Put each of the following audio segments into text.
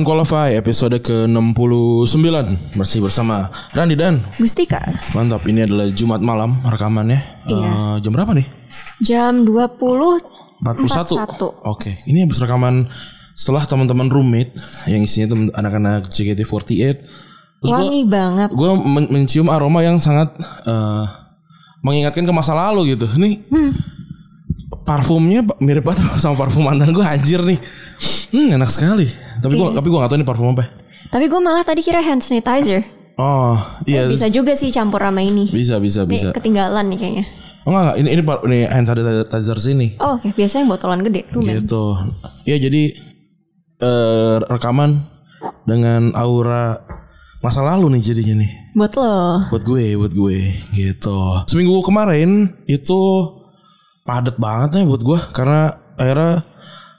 Unqualified episode ke-69. Masih bersama Randi dan Gustika. Mantap ini adalah Jumat malam rekamannya. Iya. Eh, Jam berapa nih? Jam 20 41 Oke ini habis rekaman Setelah teman-teman roommate Yang isinya temen anak-anak JKT48 Terus Wangi banget. gue men- mencium aroma yang sangat eh, Mengingatkan ke masa lalu gitu. Ini Hmm. Parfumnya mirip banget sama parfum mantan gue anjir nih Hmm enak sekali Tapi gue tapi gue gak tau ini parfum apa Tapi gue malah tadi kira hand sanitizer Oh iya Bisa juga sih campur sama ini Bisa bisa Nih, bisa. ketinggalan nih kayaknya Oh enggak, enggak. ini ini par- ini hand sanitizer sini. Oh oke Biasanya yang botolan gede tuh. Gitu. Ya jadi eh rekaman dengan aura masa lalu nih jadinya nih. Buat lo Buat gue, buat gue gitu. Seminggu kemarin itu padat banget ya buat gue karena akhirnya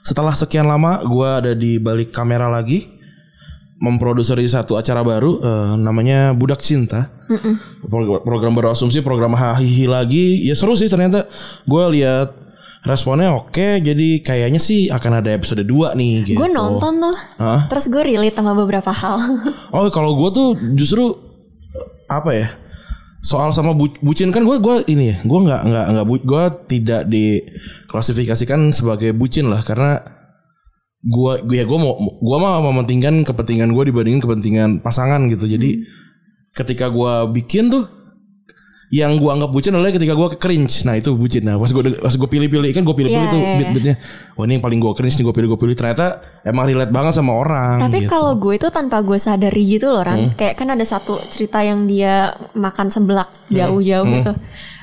setelah sekian lama gue ada di balik kamera lagi memproduksi satu acara baru eh, namanya Budak Cinta. Pro- Program berasumsi program hahihi lagi. Ya seru sih ternyata. Gue lihat responnya oke. Jadi kayaknya sih akan ada episode 2 nih gitu. Gue nonton tuh Hah? Terus gue relate sama beberapa hal Oh kalau gue tuh justru apa ya soal sama bu- bucin kan gue gue ini ya gue nggak nggak nggak gue tidak diklasifikasikan sebagai bucin lah karena gue gue ya gue mau gue mah mementingkan kepentingan gue dibandingin kepentingan pasangan gitu. Jadi ketika gue bikin tuh yang gue anggap bucin adalah ketika gue cringe nah itu bucin nah pas gue pas gue pilih-pilih kan gue pilih-pilih Iya, tuh iya, iya. beat-beatnya wah ini yang paling gue cringe nih gue pilih gue pilih ternyata emang relate banget sama orang Tapi gitu. kalau gue itu tanpa gue sadari gitu loh Hmm. Ran Kayak kan ada satu cerita yang dia makan seblak Hmm. jauh-jauh gitu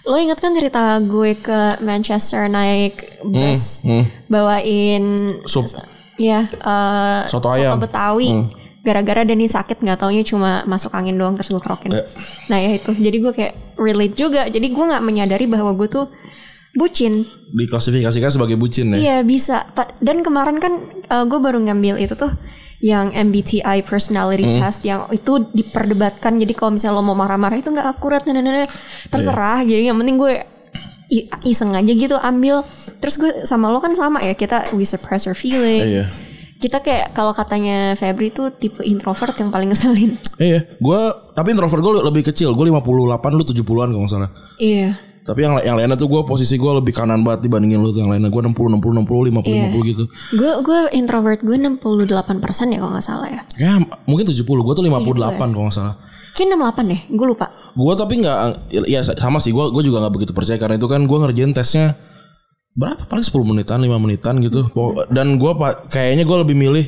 Lo inget kan cerita gue ke Manchester naik bus Bawain Sup. Ya eh, Soto ayam. Hmm. Betawi Gara-gara Dani sakit nggak taunya cuma masuk angin doang terus gue kerokin Ya. Nah ya itu Jadi gue kayak relate juga Jadi gue nggak menyadari bahwa gue tuh bucin diklasifikasikan sebagai bucin ya. Iya bisa. Dan kemarin kan uh, gue baru ngambil itu tuh yang MBTI personality Hmm. test yang itu diperdebatkan. Jadi kalau misalnya lo mau marah-marah itu nggak akurat, nah, nah, nah, nah. terserah. Jadi yang penting gue iseng aja gitu ambil. Terus gue sama lo kan sama ya kita we suppress our feelings. Iya. Kita kayak kalau katanya Febri tuh tipe introvert yang paling ngeselin. Iya, gue tapi introvert gue lebih kecil. Gue 58, lu 70-an kalau nggak salah. Iya. Tapi yang yang lainnya tuh gue posisi gue lebih kanan banget dibandingin lu tuh yang lainnya. Gue 60, 60, 60, 50, Iya. 50 gitu. Gue gue introvert gue 68% ya kalau nggak salah ya. Ya mungkin 70, gue tuh 58 kalau nggak salah. Kayak 68 deh, gue lupa. Gue tapi nggak, ya sama sih. Gue gue juga nggak begitu percaya karena itu kan gue ngerjain tesnya berapa paling 10 menitan, 5 menitan gitu. Dan gue pak kayaknya gue lebih milih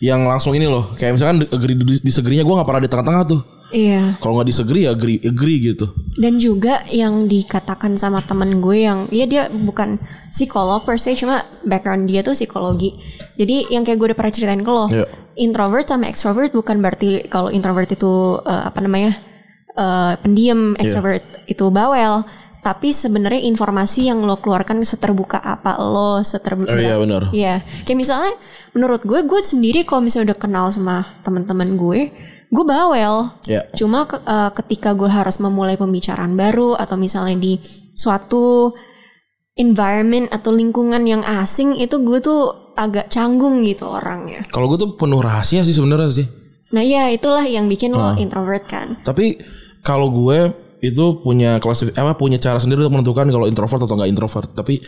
yang langsung ini loh. Kayak misalkan agree disegrinya gue nggak pernah di tengah-tengah tuh. Iya. Kalau nggak disagree ya agree, agree gitu. Dan juga yang dikatakan sama temen gue yang ya dia bukan psikolog per se cuma background dia tuh psikologi. Jadi yang kayak gue udah pernah ceritain ke lo, Iya. introvert sama extrovert bukan berarti kalau introvert itu eh, apa namanya eh, pendiam, extrovert itu bawel. Tapi sebenarnya informasi yang lo keluarkan seterbuka apa lo seterbuka. Oh, iya, benar. Iya, kayak misalnya menurut gue, gue sendiri kalau misalnya udah kenal sama teman-teman gue, gue bawel. Ya. Cuma eh, ketika gue harus memulai pembicaraan baru atau misalnya di suatu environment atau lingkungan yang asing itu gue tuh agak canggung gitu orangnya. Kalau gue tuh penuh rahasia sih sebenarnya sih. Nah ya itulah yang bikin Ah. lo introvert kan. Tapi kalau gue itu punya klasif apa punya cara sendiri untuk menentukan kalau introvert atau nggak introvert. Tapi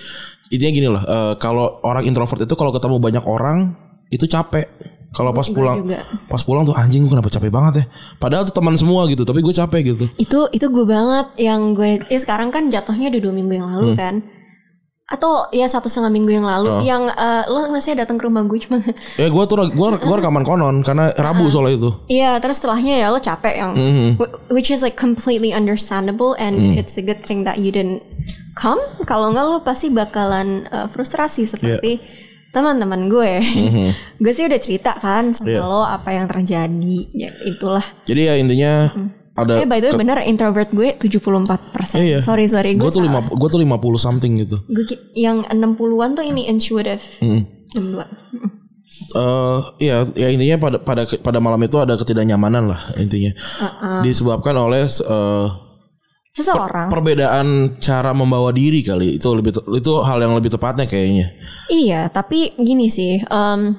intinya gini loh, eh, kalau orang introvert itu kalau ketemu banyak orang itu capek. Kalau pas pulang, juga. pas pulang tuh anjing gue kenapa capek banget ya. Padahal tuh teman semua gitu, tapi gue capek gitu. Itu itu gue banget yang gue eh, sekarang kan jatuhnya udah dua minggu yang lalu Hmm. kan. Atau ya satu setengah minggu yang lalu Oh. yang eh, lo masih datang ke rumah gue cuma Ya gue tuh gue gue rekaman konon karena Rabu soalnya itu. Iya, terus setelahnya ya lo capek yang Mhm. wh- which is like completely understandable and Hmm. it's a good thing that you didn't come. Kalau enggak lo pasti bakalan uh, frustrasi seperti teman-teman gue. gue sih udah cerita kan sama. Iya. lo apa yang terjadi. Ya itulah. Jadi ya intinya ada Eh by the way bener introvert gue 74%. Iya. Sorry sorry gue gue tuh lima gue tuh 50 something gitu. Gue yang 60-an tuh ini intuitive. Hmm. 62. Mm. eh ya ya intinya pada pada pada malam itu ada ketidaknyamanan lah intinya. Disebabkan oleh eh, Seseorang. perbedaan cara membawa diri kali itu lebih itu hal yang lebih tepatnya kayaknya. Iya, tapi gini sih, em,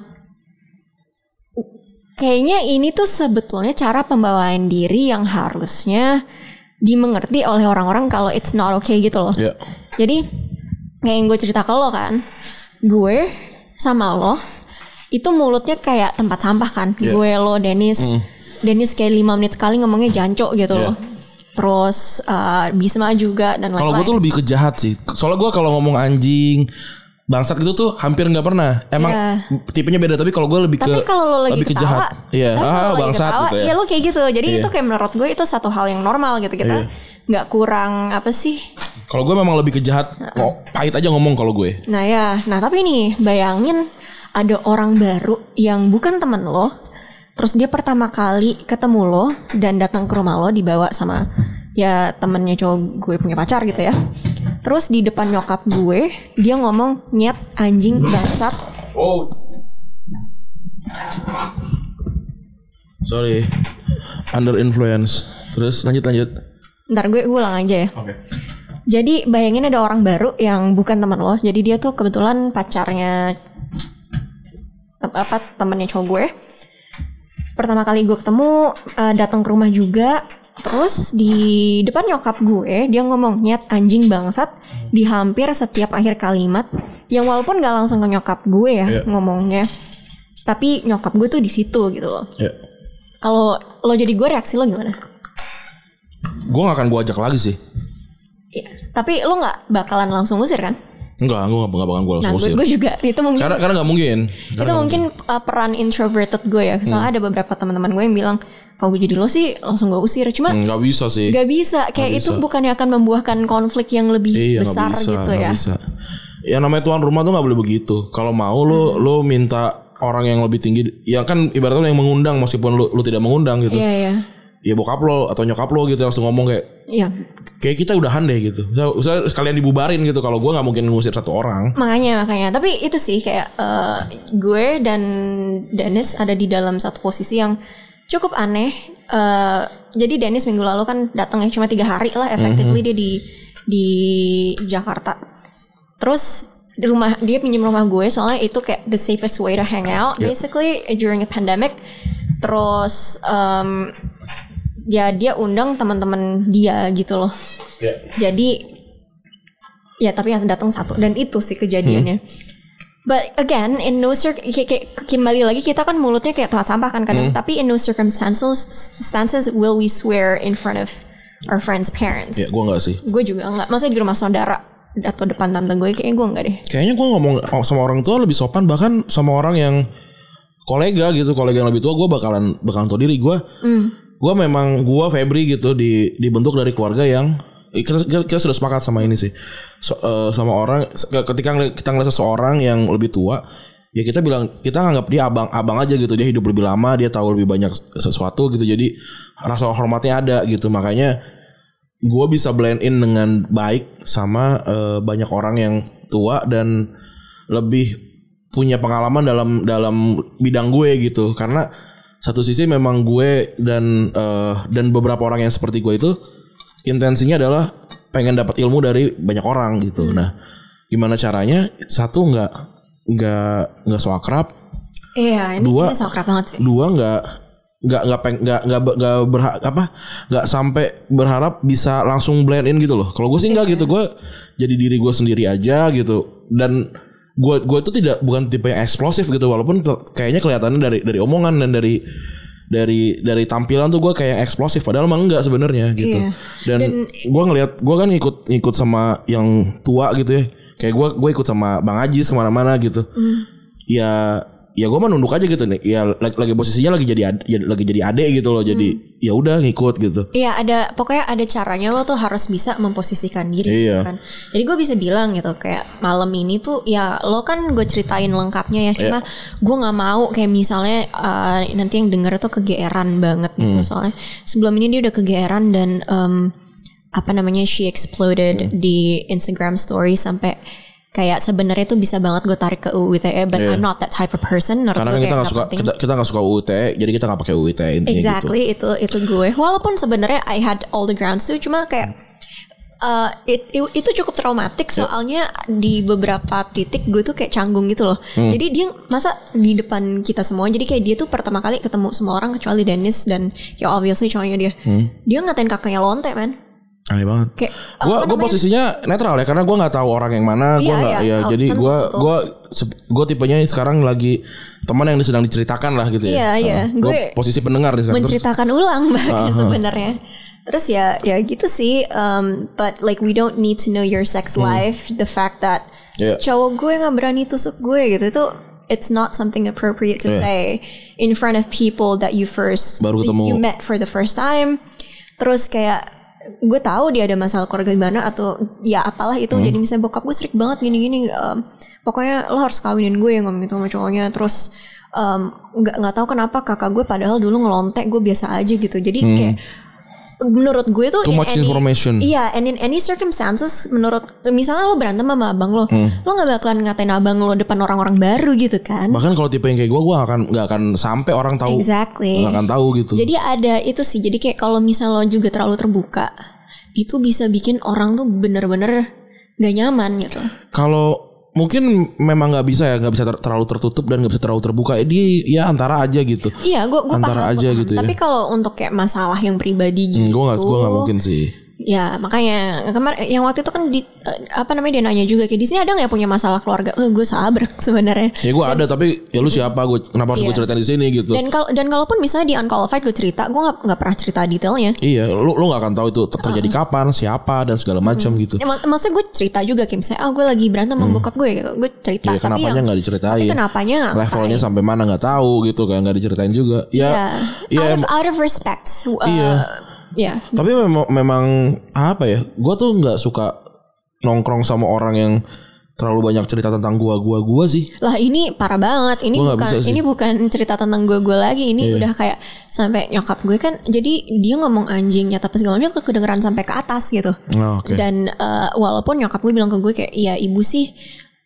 kayaknya ini tuh sebetulnya cara pembawaan diri yang harusnya dimengerti oleh orang-orang kalau it's not okay gitu loh. Ya. Jadi kayak yang gue cerita ke lo kan, gue sama lo itu mulutnya kayak tempat sampah kan. Iya. Gue lo Dennis, Dennis kayak lima menit sekali ngomongnya jancok gitu Iya. loh. Terus uh, Bisma juga dan Kalau gue lain-lain. tuh lebih ke jahat sih. Soalnya gue kalau ngomong anjing, bangsat gitu tuh hampir nggak pernah. Emang Iya. tipenya beda tapi kalau gue lebih ke Tapi kalau lo lagi lebih ke ketawa, jahat. Iya, ah bangsat ketawa, gitu ya. ya lo kayak gitu. Jadi Iya. itu kayak menurut gue itu satu hal yang normal gitu kita Iya. nggak kurang apa sih? Kalau gue memang lebih ke jahat, ngo- pahit aja ngomong kalau gue. Nah ya, nah tapi nih bayangin ada orang baru yang bukan temen lo, terus dia pertama kali ketemu lo dan datang ke rumah lo dibawa sama ya temennya cowok gue punya pacar gitu ya. Terus di depan nyokap gue dia ngomong nyet anjing bangsat. Oh. Sorry. Under influence. Terus lanjut lanjut. Ntar gue ulang aja ya. Oke. Jadi bayangin ada orang baru yang bukan teman lo. Jadi dia tuh kebetulan pacarnya apa temannya cowok gue. Pertama kali gue ketemu eh, datang ke rumah juga. Terus di depan nyokap gue dia ngomong nyet anjing bangsat di hampir setiap akhir kalimat. Yang walaupun gak langsung ke nyokap gue ya Iya. ngomongnya. Tapi nyokap gue tuh di situ gitu loh. Ya. Kalau lo jadi gue reaksi lo gimana? Gue gak akan gue ajak lagi sih. Iya. Tapi lo nggak bakalan langsung usir kan? Enggak, gue gak, gak bakal gue Nah, langsung gue, usir. gue juga itu mungkin Karena karena gak mungkin. itu Karena mungkin uh, peran introverted gue ya. Soalnya Hmm. ada beberapa teman-teman gue yang bilang kalau gue jadi lo sih langsung gue usir. Cuma Hmm, Gak bisa sih. gak bisa. Kayak itu bukannya akan membuahkan konflik yang lebih Iya nggak besar bisa, gitu nggak ya. bisa. Ya namanya tuan rumah tuh nggak boleh begitu. Kalau mau lu Hmm. lu minta orang yang lebih tinggi, ya kan ibaratnya yang mengundang meskipun lu, lu tidak mengundang gitu. Iya iya. Ya bokap lo atau nyokap lo gitu langsung ngomong kayak Iya. kayak kita udahan deh gitu. Usah sekalian dibubarin gitu. Kalau gue nggak mungkin ngusir satu orang. Makanya makanya. Tapi itu sih kayak uh, gue dan Dennis ada di dalam satu posisi yang cukup aneh. Uh, jadi Dennis minggu lalu kan datangnya cuma tiga hari lah. Effectively dia di di Jakarta. Terus di rumah dia pinjam rumah gue soalnya itu kayak the safest way to hang out basically during a pandemic. Terus um, ya dia undang teman-teman dia gitu loh. Ya. Jadi ya tapi yang datang satu dan itu sih kejadiannya. But again, in no cir kembali lagi kita kan mulutnya kayak tempat sampah kan kadang. Tapi in no circumstances stances will we swear in front of our friends' parents. Ya gue nggak sih. Gue juga enggak. Maksudnya di rumah saudara atau depan tante gue kayaknya gue enggak deh. Kayaknya gue ngomong sama orang tua lebih sopan bahkan sama orang yang kolega gitu, kolega yang lebih tua gue bakalan bakalan tahu diri gue. Gue memang gue Febri gitu di dibentuk dari keluarga yang kita, kita, kita sudah sepakat sama ini sih. So- eh, sama orang ketika kita ngeliat seseorang yang lebih tua ya kita bilang kita nganggap dia abang abang aja gitu. Dia hidup lebih lama dia tahu lebih banyak sesuatu gitu. Jadi rasa hormatnya ada gitu. Makanya gue bisa blend in dengan baik sama eh, banyak orang yang tua dan lebih punya pengalaman dalam dalam bidang gue gitu. Karena satu sisi memang gue dan eh, dan beberapa orang yang seperti gue itu intensinya adalah pengen dapat ilmu dari banyak orang gitu. Nah gimana caranya? Satu nggak nggak nggak so akrab. Iya, ini, Dua- ini so akrab banget sih. dua nggak nggak nggak peng nggak nggak nggak berha, apa nggak sampai berharap bisa langsung blend in gitu loh. Kalau gue sih nggak gitu gue jadi diri gue sendiri aja gitu. Dan gue gue itu tidak bukan tipe yang eksplosif gitu walaupun kayaknya kelihatannya dari dari omongan dan dari dari dari tampilan tuh gue kayak eksplosif padahal mah enggak sebenarnya gitu. Iya. dan, gue ngelihat gue kan ikut ikut sama yang tua gitu ya. Kayak gue gue ikut sama bang Ajis ke mana-mana gitu. Ya ya gue mah nunduk aja gitu nih. Ya lagi, lagi posisinya lagi jadi ad- ya, lagi jadi adek gitu loh. Jadi ya udah ngikut gitu. Iya ada pokoknya ada caranya lo tuh harus bisa memposisikan diri Iya. kan. Jadi gue bisa bilang gitu kayak malam ini tuh ya lo kan gue ceritain lengkapnya ya cuma gue nggak mau kayak misalnya uh, nanti yang denger tuh kegeeran banget gitu. Soalnya sebelum ini dia udah kegeeran dan em, apa namanya she exploded di Instagram story sampai kayak sebenarnya tuh bisa banget gue tarik ke UU ITE but Iya. I'm not that type of person menurut karena gue kita nggak suka penting. kita kita nggak suka UIT jadi kita nggak pakai UIT intinya gitu Exactly itu itu gue. Walaupun sebenarnya I had all the grounds too, cuma kayak Uh, it- it- itu cukup traumatik soalnya di beberapa titik gue tuh kayak canggung gitu loh. Jadi dia masa di depan kita semua. Jadi kayak dia tuh pertama kali ketemu semua orang kecuali Dennis dan ya obviously cowoknya dia. Dia ngatain kakaknya lonte man. Aneh banget. Kayak Gue apa gue posisinya netral ya karena gue nggak tahu orang yang mana. Gue Iya, nggak iya. ya Oh, jadi gue gue gue tipenya sekarang lagi teman yang sedang diceritakan lah gitu ya. Iya, iya. Gue Gue posisi pendengar nih sekarang. Terus, menceritakan ulang bahkan sebenarnya. Terus ya ya gitu sih. Um, but like we don't need to know your sex life. The fact that Iya. cowok gue nggak berani tusuk gue gitu itu it's not something appropriate to Iya. say in front of people that you first Baru ketemu. you met for the first time. Terus kayak gue tahu dia ada masalah keluarga gimana atau ya apalah itu. Hmm. jadi misalnya bokap gue strict banget gini-gini um, pokoknya lo harus kawinin gue yang ngomong gitu sama cowoknya. Terus um, nggak nggak tahu kenapa kakak gue padahal dulu ngelontek gue biasa aja gitu. Jadi kayak menurut gue tuh. Too in much any- information. Iya, and in any circumstances menurut misalnya lo berantem sama abang lo, Hmm. lo nggak bakalan ngatain abang lo depan orang-orang baru gitu kan? bahkan kalau tipe yang kayak gue, gue akan nggak akan sampai orang tahu. Exactly. Nggak akan tahu gitu. Jadi ada itu sih. Jadi kayak kalau misalnya lo juga terlalu terbuka, itu bisa bikin orang tuh bener-bener gak nyaman gitu. kalau mungkin memang nggak bisa ya nggak bisa ter- terlalu tertutup dan nggak bisa terlalu terbuka dia ya antara aja gitu Iya, gue Antara paham. aja paham. gitu ya. Tapi kalau untuk kayak masalah yang pribadi gitu, gue nggak gue nggak mungkin sih Ya makanya kemarin yang waktu itu kan di eh, apa namanya dia nanya juga kayak di sini ada nggak punya masalah keluarga? Eh, gue sabar sebenarnya. ya gue ada tapi ya lu siapa gue kenapa harus gue Iya. ceritain di sini gitu Dan kalau dan kalaupun misalnya di unqualified gue cerita, gue nggak nggak pernah cerita detailnya. iya lu lu nggak akan tahu itu ter- terjadi kapan siapa dan segala macam gitu Ya, mak- maksudnya gue cerita juga kayak misalnya, ah gue lagi berantem sama bokap gue gitu, gue cerita. Iya tapi kenapanya nggak diceritain tapi kenapanya levelnya sampai mana nggak tahu gitu kan nggak diceritain juga ya Ya, ya out, of, out of respect. Uh, Iya. Ya, tapi memang memang apa ya gue tuh nggak suka nongkrong sama orang yang terlalu banyak cerita tentang gua gua gua sih lah ini parah banget. Ini Gua bukan. Iya. ini bukan cerita tentang gue gue lagi. Ini udah kayak sampai nyokap gue kan. Jadi dia ngomong anjing nyata pas segala macam kedengeran sampai ke atas gitu. oh, oke Dan eh, walaupun nyokap gue bilang ke gue kayak ya ibu sih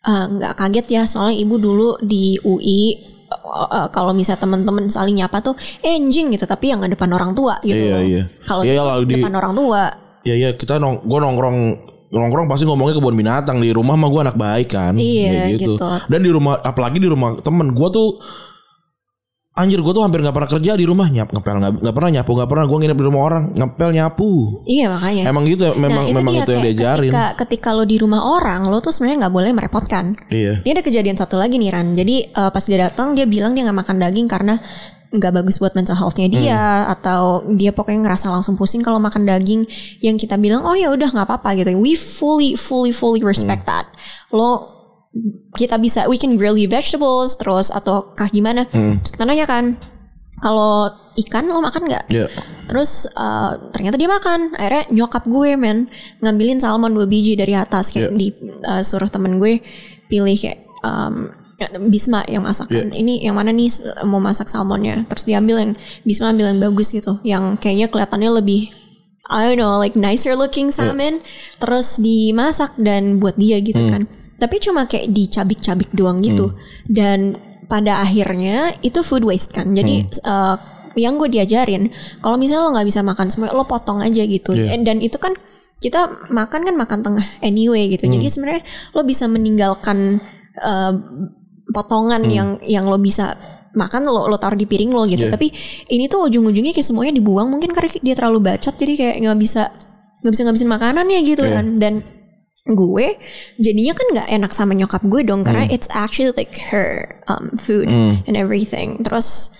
eh, nggak kaget ya soalnya ibu dulu di UI eh, kalau misalnya teman-teman saling nyapa tuh eh, anjing gitu tapi yang nggak depan orang tua gitu. Iya, loh. iya. Kalau Iya, lah, di- depan orang tua ya ya kita nong gue nongkrong nongkrong pasti ngomongnya kebun binatang di rumah mah gue anak baik kan Iya, Kayak gitu. dan di rumah apalagi di rumah temen gue tuh anjir gue tuh hampir nggak pernah kerja di rumah nyap ngepel nggak nggak pernah nyapu nggak pernah gue nginep di rumah orang ngepel nyapu iya makanya. emang gitu ya, memang Nah, memang dia, itu yang diajarin Ketika, ketika lo di rumah orang, lo tuh sebenarnya nggak boleh merepotkan. iya Ini ada kejadian satu lagi nih Ran. Jadi eh, pas dia datang dia bilang dia nggak makan daging karena nggak bagus buat mental healthnya dia Hmm. atau dia pokoknya ngerasa langsung pusing kalau makan daging yang kita bilang oh ya udah nggak apa-apa gitu. We fully fully fully respect Hmm. that. Lo kita bisa we can grill you vegetables terus atau kah gimana? Hmm. Terus kita nanya kan kalau ikan lo makan nggak? Iya. Terus eh, ternyata dia makan. Akhirnya nyokap gue men ngambilin salmon dua biji dari atas kayak Iya. di suruh temen gue pilih kayak em, Bisma yang masak. Iya. Ini yang mana nih eh, mau masak salmonnya. Terus diambil yang Bisma ambil yang bagus gitu. Yang kayaknya kelihatannya lebih I don't know like nicer looking salmon. Terus dimasak dan buat dia gitu Hmm. kan. Tapi cuma kayak dicabik-cabik doang gitu. Hmm. Dan pada akhirnya itu food waste kan. Jadi Hmm. eh, yang gue diajarin kalau misalnya lo nggak bisa makan semua lo potong aja gitu Iya. Eh, dan itu kan kita makan kan makan tengah anyway gitu Hmm. jadi sebenarnya lo bisa meninggalkan eh, potongan Hmm. yang yang lo bisa makan lo lo taruh di piring lo gitu Iya. tapi ini tuh ujung-ujungnya kayak semuanya dibuang mungkin karena dia terlalu bacot jadi kayak nggak bisa nggak bisa ngabisin makanannya gitu Iya. kan dan gue jadinya kan nggak enak sama nyokap gue dong Hmm. karena it's actually like her um, food and everything terus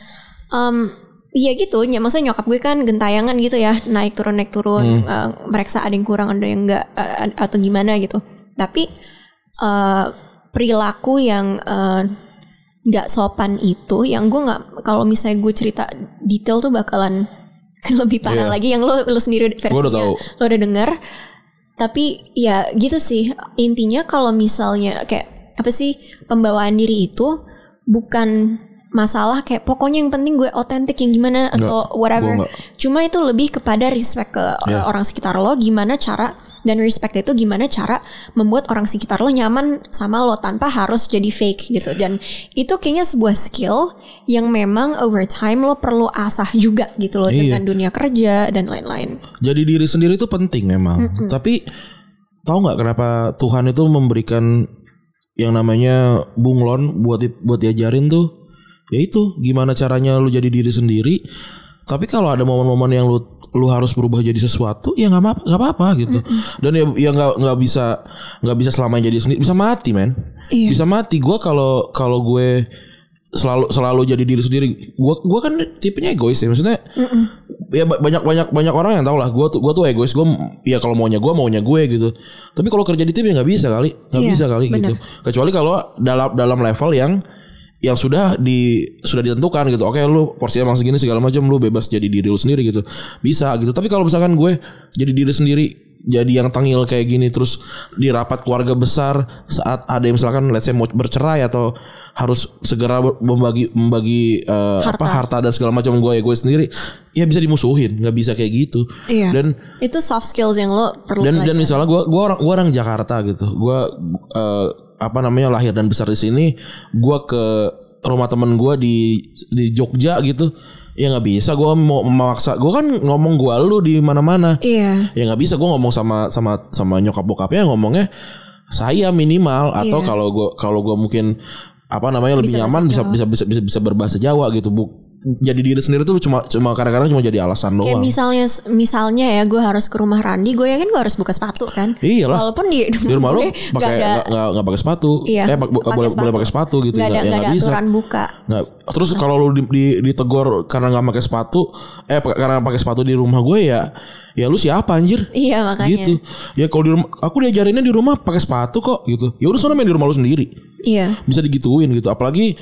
um, Iya gitu, ya maksudnya nyokap gue kan gentayangan gitu ya, naik turun naik turun, eh, mereksa ada yang kurang ada yang enggak eh, atau gimana gitu. Tapi eh, perilaku yang eh, nggak sopan itu, yang gue nggak kalau misalnya gue cerita detail tuh bakalan lebih parah Iya. lagi, yang lo lo sendiri versinya udah tahu. lo udah denger. Tapi ya gitu sih. Intinya kalau misalnya kayak apa sih pembawaan diri itu bukan masalah kayak pokoknya yang penting gue otentik yang gimana atau Nggak, whatever. Cuma itu lebih kepada respect ke uh, Iya. orang sekitar lo gimana cara dan respect itu gimana cara membuat orang sekitar lo nyaman sama lo tanpa harus jadi fake gitu dan itu kayaknya sebuah skill yang memang over time lo perlu asah juga gitu loh Iya. dengan dunia kerja dan lain-lain Jadi diri sendiri itu penting memang. Tapi tahu nggak kenapa Tuhan itu memberikan yang namanya bunglon buat di- buat diajarin tuh? Ya itu gimana caranya lu jadi diri sendiri. Tapi kalau ada momen-momen yang lu lu harus berubah jadi sesuatu, ya nggak apa nggak apa-apa gitu. Dan ya ya nggak nggak bisa nggak bisa selamanya jadi sendiri, bisa mati men. Iya. Bisa mati. Gua kalau kalau gue selalu selalu jadi diri sendiri. Gua gua kan tipenya egois ya maksudnya. Ya ba- banyak banyak banyak orang yang tahu lah. Gua tuh gua tuh egois. Gua ya kalau maunya gua maunya gue gitu. Tapi kalau kerja di tim ya nggak bisa kali, nggak Iya, bisa kali gitu. benar. Kecuali kalau dalam dalam level yang yang sudah di sudah ditentukan gitu. Oke, lu porsinya emang segini segala macam, lu bebas jadi diri lu sendiri gitu. Bisa gitu. Tapi kalau misalkan gue jadi diri sendiri jadi yang tangil kayak gini terus di rapat keluarga besar saat ada yang misalkan let's say mau bercerai atau harus segera membagi membagi eh, apa harta dan segala macam gue gue sendiri ya bisa dimusuhin nggak bisa kayak gitu Iya. dan itu soft skills yang lo perlu dan belajar. dan misalnya gue gua orang gua orang Jakarta gitu gue apa namanya lahir dan besar di sini gue ke rumah temen gue di di Jogja gitu ya nggak bisa gue mau memaksa. Gue kan ngomong gue lu di mana-mana. Iya. Ya nggak bisa gue ngomong sama sama sama nyokap bokapnya ngomongnya saya minimal atau Iya. kalau gue kalau gue mungkin apa namanya lebih Bisa nyaman bisa bisa bisa bisa bisa berbahasa Jawa gitu bu jadi diri sendiri tuh cuma cuma kadang-kadang cuma jadi alasan Kayak doang misalnya misalnya ya gue harus ke rumah Randi, gue yakin gue harus buka sepatu kan. Iyalah. Walaupun di, di rumah lu gue pakai nggak nggak pakai sepatu Iya, eh pak- pakai boleh sepatu. boleh pakai sepatu gitu nggak ada ya nggak ada bisa aturan buka. nggak terus kalau lu di, di- ditegur karena nggak pakai sepatu eh karena pakai sepatu di rumah gue ya ya lu siapa anjir Iya makanya. gitu ya kalau di rumah aku diajarinnya di rumah pakai sepatu kok gitu ya udah sana main di rumah lu sendiri Iya. bisa digituin gitu apalagi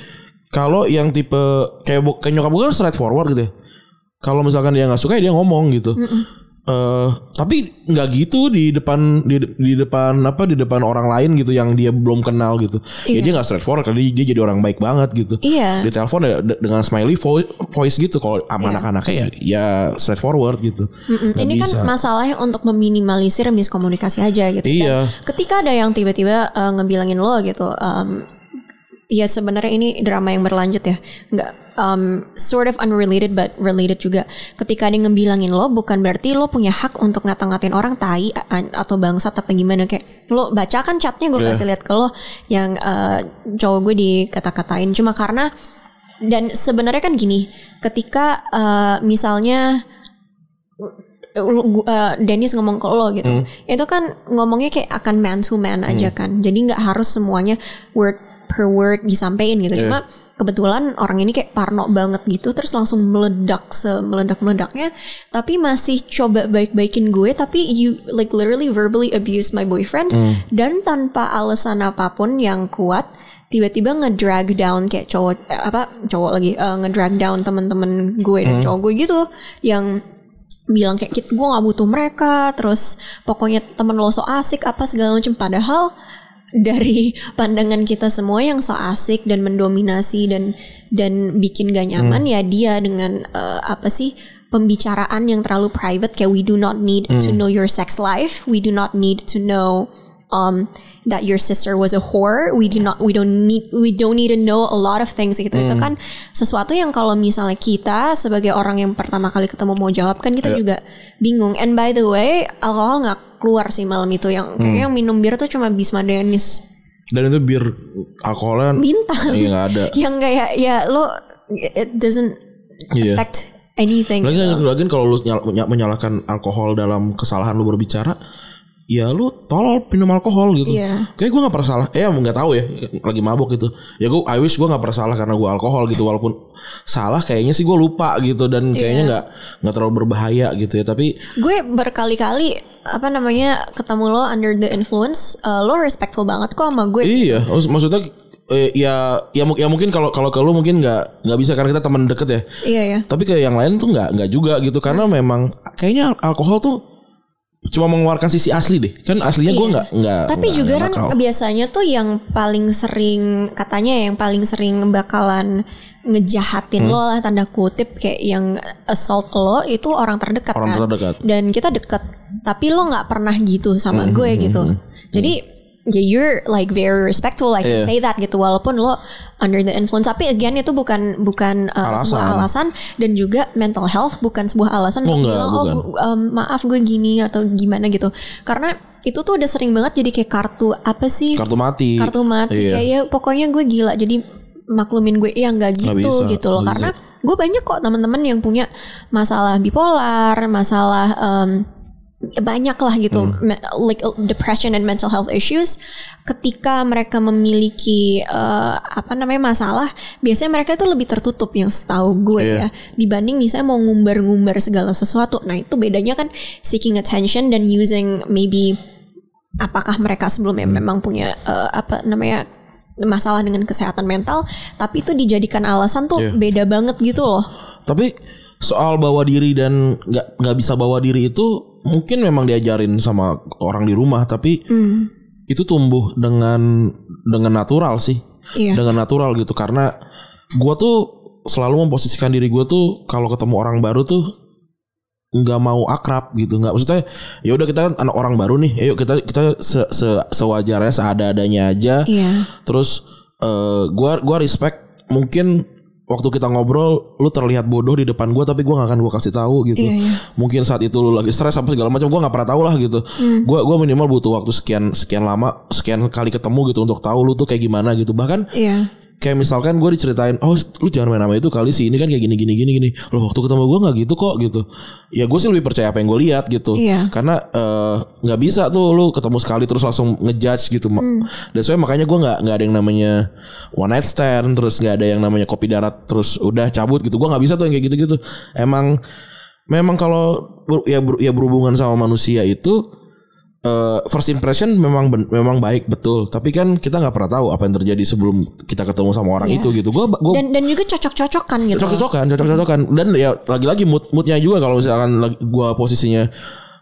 kalau yang tipe kayak kayak nyokap gue kan straight forward gitu ya. Kalau misalkan dia nggak suka ya dia ngomong gitu. Eh, tapi nggak gitu di depan di, di depan apa di depan orang lain gitu yang dia belum kenal gitu. Ya dia nggak straight forward karena dia, dia jadi orang baik banget gitu. Iya. di telepon ya de- dengan smiley vo- voice gitu. Kalau sama anak-anaknya ya ya straight forward gitu Mm, Ini kan bisa. masalahnya untuk meminimalisir miskomunikasi aja gitu. Iya. Dan ketika ada yang tiba-tiba uh, ngebilangin lo gitu, um, ya sebenarnya ini drama yang berlanjut ya, nggak um, sort of unrelated but related juga. Ketika dia ngebilangin lo, bukan berarti lo punya hak untuk ngata-ngatain orang tai atau bangsat apa gimana kayak lo baca kan chatnya gue Iya. kasih lihat ke lo yang uh, cowok gue dikata-katain cuma karena dan sebenarnya kan gini, ketika uh, misalnya uh, Dennis ngomong ke lo gitu, Hmm. itu kan ngomongnya kayak akan man to man aja kan, jadi nggak harus semuanya word per word disampaikan gitu. Iya. Cuma kebetulan orang ini kayak parno banget gitu, terus langsung meledak semeledak meledaknya, tapi masih coba baik-baikin gue, tapi you like literally verbally abuse my boyfriend Hmm. dan tanpa alasan apa pun yang kuat tiba-tiba ngedrag down kayak cowok eh, apa cowok lagi eh, ngedrag down temen-temen gue dan Hmm. cowok gue gitu yang bilang kayak gitu gue nggak butuh mereka terus pokoknya temen lo so asik apa segala macam padahal dari pandangan kita semua yang so asik dan mendominasi dan dan bikin gak nyaman ya dia dengan eh, apa sih pembicaraan yang terlalu private kayak we do not need to know your sex life. We do not need to know um that your sister was a whore. We do not we don't need we don't need to know a lot of things gitu. Itu kan sesuatu yang kalau misalnya kita sebagai orang yang pertama kali ketemu mau jawab kan kita juga bingung. And by the way alkohol nggak keluar sih malam itu yang kayaknya yang minum bir tuh cuma Bisma Dennis. Dan itu bir alkoholnya bintang. Iya nggak ada. Yang kayak ya lo it doesn't Iya. affect anything. Lagi gitu. lagi kalau lu nyal- menya- menyalahkan alkohol dalam kesalahan lu berbicara, ya lu tolol minum alkohol gitu. Iya. Kayak gue nggak pernah salah. Eh nggak tahu ya, lagi mabuk gitu. Ya gue, I wish gue nggak pernah salah karena gue alkohol gitu. Walaupun salah, kayaknya sih gue lupa gitu dan kayaknya nggak nggak terlalu berbahaya gitu ya. Tapi gue berkali-kali apa namanya ketemu lo under the influence uh, lo respectful banget kok sama gue iya, maksud- maksudnya eh, ya ya, ya mungkin kalau kalau ke lu mungkin nggak nggak bisa karena kita teman deket ya. iya ya Tapi kayak yang lain tuh nggak nggak juga gitu karena memang kayaknya al- alkohol tuh cuma mengeluarkan sisi asli deh. Kan aslinya gue nggak nggak. Iya. Tapi nggak- juga kan biasanya tuh yang paling sering katanya yang paling sering bakalan ngejahatin lo lah tanda kutip kayak yang assault lo itu orang terdekat Orang kan terdekat. dan kita deket tapi lo nggak pernah gitu sama Hmm, gue gitu jadi ya you're like very respectful like Iya. say that gitu. Walaupun lo under the influence. Tapi again itu bukan bukan uh, Alasan. sebuah alasan. dan juga mental health bukan sebuah alasan Oh, enggak, bilang oh um, maaf gue gini atau gimana gitu. Karena itu tuh udah sering banget jadi kayak kartu apa sih? Kartu mati. kartu mati. Iya. kayak ya pokoknya gue gila. Jadi maklumin gue ya nggak gitu Nggak bisa, gitu loh. Karena gue banyak kok teman-teman yang punya masalah bipolar masalah ya banyak lah gitu Hmm. like uh, depression and mental health issues ketika mereka memiliki eh, apa namanya masalah biasanya mereka itu lebih tertutup yang setahu gue Iya. ya dibanding misalnya mau ngumbar-ngumbar segala sesuatu nah itu bedanya kan seeking attention dan using maybe apakah mereka sebelumnya Hmm. memang punya eh, apa namanya masalah dengan kesehatan mental tapi itu dijadikan alasan tuh Iya. beda banget gitu loh Tapi soal bawa diri dan nggak nggak bisa bawa diri itu mungkin memang diajarin sama orang di rumah tapi Hmm. itu tumbuh dengan dengan natural sih. Iya. Dengan natural gitu karena gua tuh selalu memposisikan diri gua tuh kalau ketemu orang baru tuh nggak mau akrab gitu nggak maksudnya ya udah kita kan anak orang baru nih ayo kita kita se, se sewajarnya seada-adanya aja Iya. Terus eh, gua gua respect mungkin waktu kita ngobrol lu terlihat bodoh di depan gua tapi gua gak akan gua kasih tahu gitu. Iya, iya. Mungkin saat itu lu lagi stres apa segala macam gua nggak pernah tahu lah gitu. Hmm. Gua gua minimal butuh waktu sekian sekian lama, sekian kali ketemu gitu untuk tahu lu tuh kayak gimana gitu. Bahkan Iya. Kayak misalkan gue diceritain oh lu jangan main sama itu kali sih ini kan kayak gini gini gini gini. Loh waktu ketemu gue nggak gitu kok gitu. Ya gue sih lebih percaya apa yang gue lihat gitu. Iya. karena eh, nggak bisa tuh lu ketemu sekali terus langsung ngejudge gitu. Hmm. dan soalnya makanya gue nggak nggak ada yang namanya one night stand terus nggak ada yang namanya kopi darat terus udah cabut gitu. Gue nggak bisa tuh yang kayak gitu gitu emang memang kalau ya ber- ya berhubungan sama manusia itu eh, first impression memang ben- memang baik betul tapi kan kita nggak pernah tahu apa yang terjadi sebelum kita ketemu sama orang Iya. itu gitu gue gue Dan dan juga cocok-cocokan gitu. cocok-cocokan cocok-cocokan dan ya lagi-lagi mood moodnya juga kalau misalkan lagi- gua posisinya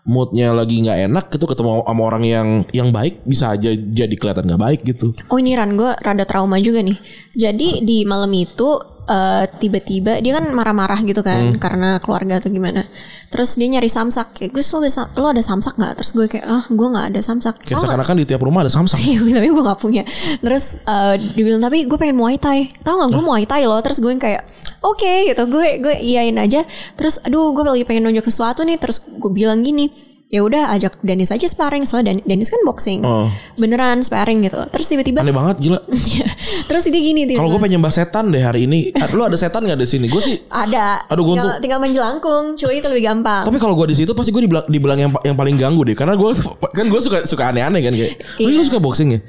moodnya lagi nggak enak itu ketemu sama orang yang yang baik bisa aja jadi kelihatan nggak baik gitu Oh ini Ran gue rada trauma juga nih. Jadi di malam itu eh, tiba-tiba dia kan marah-marah gitu kan Hmm. karena keluarga atau gimana. Terus dia nyari samsak. Kayak gue lo ada, sam- lo ada samsak nggak? Terus gue kayak ah gue nggak ada samsak. kayak nggak?" seakan-akan di tiap rumah ada Samsung Iya tapi gue gak punya Terus eh, dia bilang tapi gue pengen Muay Thai Tahu gak gue Muay Thai loh Terus gue yang kayak Oke gitu Gue gue iyain aja Terus aduh gue lagi pengen nunjuk sesuatu nih Terus gue bilang gini ya udah ajak Dennis aja sparring soalnya Dan- Dennis kan boxing. Oh. beneran sparring gitu. Terus tiba-tiba aneh banget gila. Terus dia gini tiba kalau gue pengen setan deh hari ini. Ah, lu ada setan nggak di sini? Gue sih ada. Aduh, gua tinggal, tinggal main jelangkung cuy itu lebih gampang. Tapi kalau gue di situ pasti gue dibilang, dibilang yang yang paling ganggu deh. Karena gue kan gue suka suka aneh-aneh kan kayak oh Iya. lu suka boxing ya?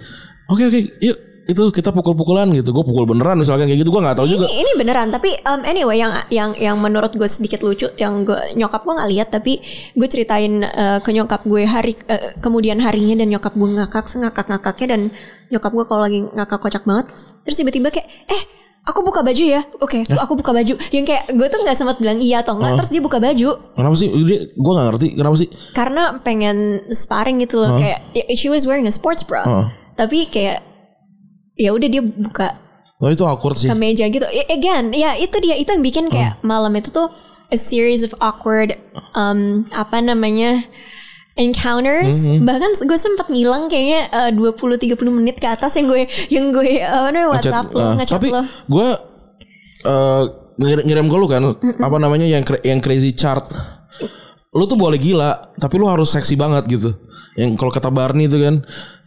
Oke oke yuk itu kita pukul-pukulan gitu. Gue pukul beneran misalkan kayak gitu. Gue nggak tahu juga. ini beneran tapi um, anyway yang yang yang menurut gue sedikit lucu yang gue nyokap gue nggak lihat tapi gue ceritain uh, ke nyokap gue hari uh, kemudian harinya dan nyokap gue ngakak ngakak ngakaknya dan nyokap gue kalau lagi ngakak kocak banget terus tiba-tiba kayak eh aku buka baju ya? Oke tuh aku buka baju. Yang kayak gue tuh nggak sempat bilang iya atau enggak terus dia buka baju. Kenapa sih? Dia gue nggak ngerti kenapa sih? Karena pengen sparring gitu loh kayak ya, she was wearing a sports bra. Heeh. tapi kayak ya udah dia buka oh itu awkward sih. ke meja gitu. I- Again, ya itu dia itu yang bikin kayak malam itu tuh a series of awkward um, apa namanya encounters. Bahkan gue sempat ngilang kayaknya uh, 20 30 menit ke atas yang gue yang gue uh, namanya WhatsApp lo eh, ngechat tapi lo. gue eh ngirim, ngirim ke lu kan apa namanya yang yang crazy chart. Lu tuh boleh gila tapi lu harus seksi banget gitu. Yang kalau kata Barney itu kan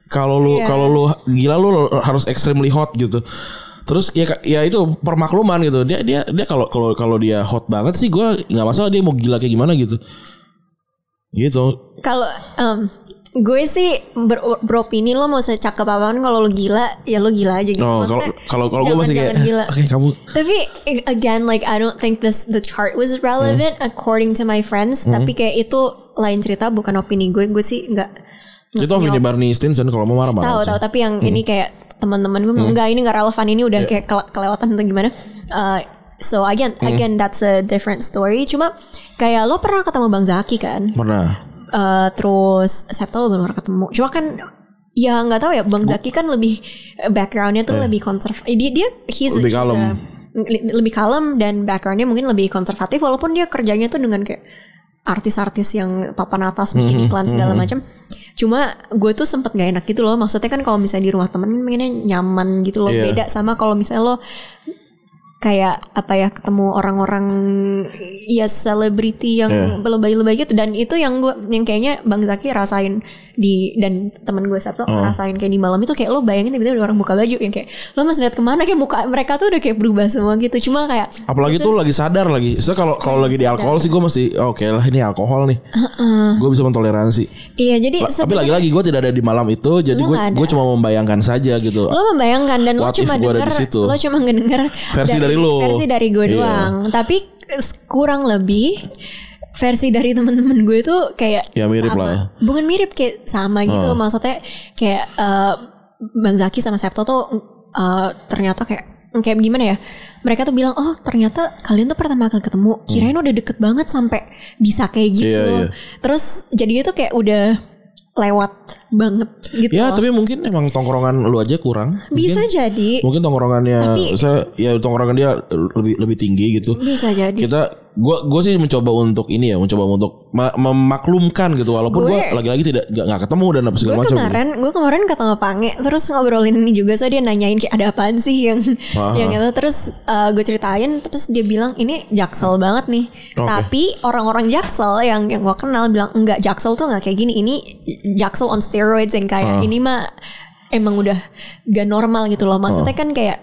kalau lu Iya. kalau lu gila lu harus extremely hot gitu terus ya ya itu permakluman gitu dia dia dia kalau kalau kalau dia hot banget sih gue nggak masalah dia mau gila kayak gimana gitu gitu kalau um, gue sih ber, beropini lo mau secakep apa pun kalau lo gila ya lo gila aja gitu oh kalau kalau kalau gue masih kayak gila. oke kamu Tapi again like I don't think this the chart was relevant Hmm. according to my friends. Tapi kayak itu lain cerita bukan opini gue. Gue sih nggak itu opini Barney Stinson kalau mau marah-marah tahu tahu. Tapi yang Hmm. ini kayak teman-teman gue bilang, enggak ini nggak relevan ini udah kayak kele- kelewatan atau gimana. Uh, so again Hmm. again that's a different story. Cuma kayak lo pernah ketemu Bang Zaki kan? pernah Uh, terus Septa lo belum pernah ketemu. Cuma kan ya nggak tahu ya Bang Zaki kan lebih backgroundnya tuh lebih konserv. eh, Dia dia he's, Lebih he's kalem. a- lebih kalem dan backgroundnya mungkin lebih konservatif walaupun dia kerjanya tuh dengan kayak artis-artis yang papan atas bikin Mhm, iklan segala macam. Cuma gue tuh sempet gak enak gitu loh. Maksudnya kan kalau misalnya di rumah temen pengennya nyaman gitu loh. Iya. Beda sama kalau misalnya lo kayak apa ya ketemu orang-orang ya selebriti yang Iya. lebay-lebay gitu dan itu yang gue yang kayaknya Bang Zaki rasain di dan temen gue Sabtu Oh. rasain kayak di malam itu kayak lo bayangin tiba-tiba ada orang buka baju yang kayak lo masih lihat ke mana kayak muka mereka tuh udah kayak berubah semua gitu cuma kayak Apalagi tuh lagi sadar lagi. So kalau kalau lagi di alkohol sih gue masih oke lah ini alkohol nih. Gue bisa mentoleransi. iya jadi La- Tapi lagi-lagi gue tidak ada di malam itu, jadi gue gue cuma membayangkan saja gitu. lo membayangkan dan lo What if cuma denger situ? lo cuma ngedenger Versi dari lo. versi dari gue Iya. doang tapi kurang lebih versi dari temen-temen gue tuh kayak Ya, mirip sama. lah bukan mirip kayak sama gitu Oh. maksudnya kayak eh, Bang Zaki sama Septo tuh eh, ternyata kayak kayak gimana ya mereka tuh bilang oh ternyata kalian tuh pertama kali ketemu kirain udah deket banget sampai bisa kayak gitu Hmm. Iya, iya. terus jadinya tuh kayak udah lewat banget gitu Ya loh. tapi mungkin emang tongkrongan lu aja kurang. bisa jadi Mungkin tongkrongannya Tapi- saya ya tongkrongan dia lebih lebih tinggi gitu. bisa jadi Kita gua gua sih mencoba untuk ini ya, mencoba untuk ma- memaklumkan gitu walaupun Gue- gua lagi-lagi tidak nggak ketemu dan apa segala gue macam. gitu. kemarin gue kemarin ketemu Pange terus ngobrolin ini juga so dia nanyain kayak ada apaan sih yang Aha. yang itu terus gue ceritain terus dia bilang ini jaksel banget nih Oke. tapi orang-orang jaksel yang yang gue kenal bilang enggak jaksel tuh nggak kayak gini ini jaksel on steroids yang kayak ini mah emang udah gak normal gitu loh maksudnya kan kayak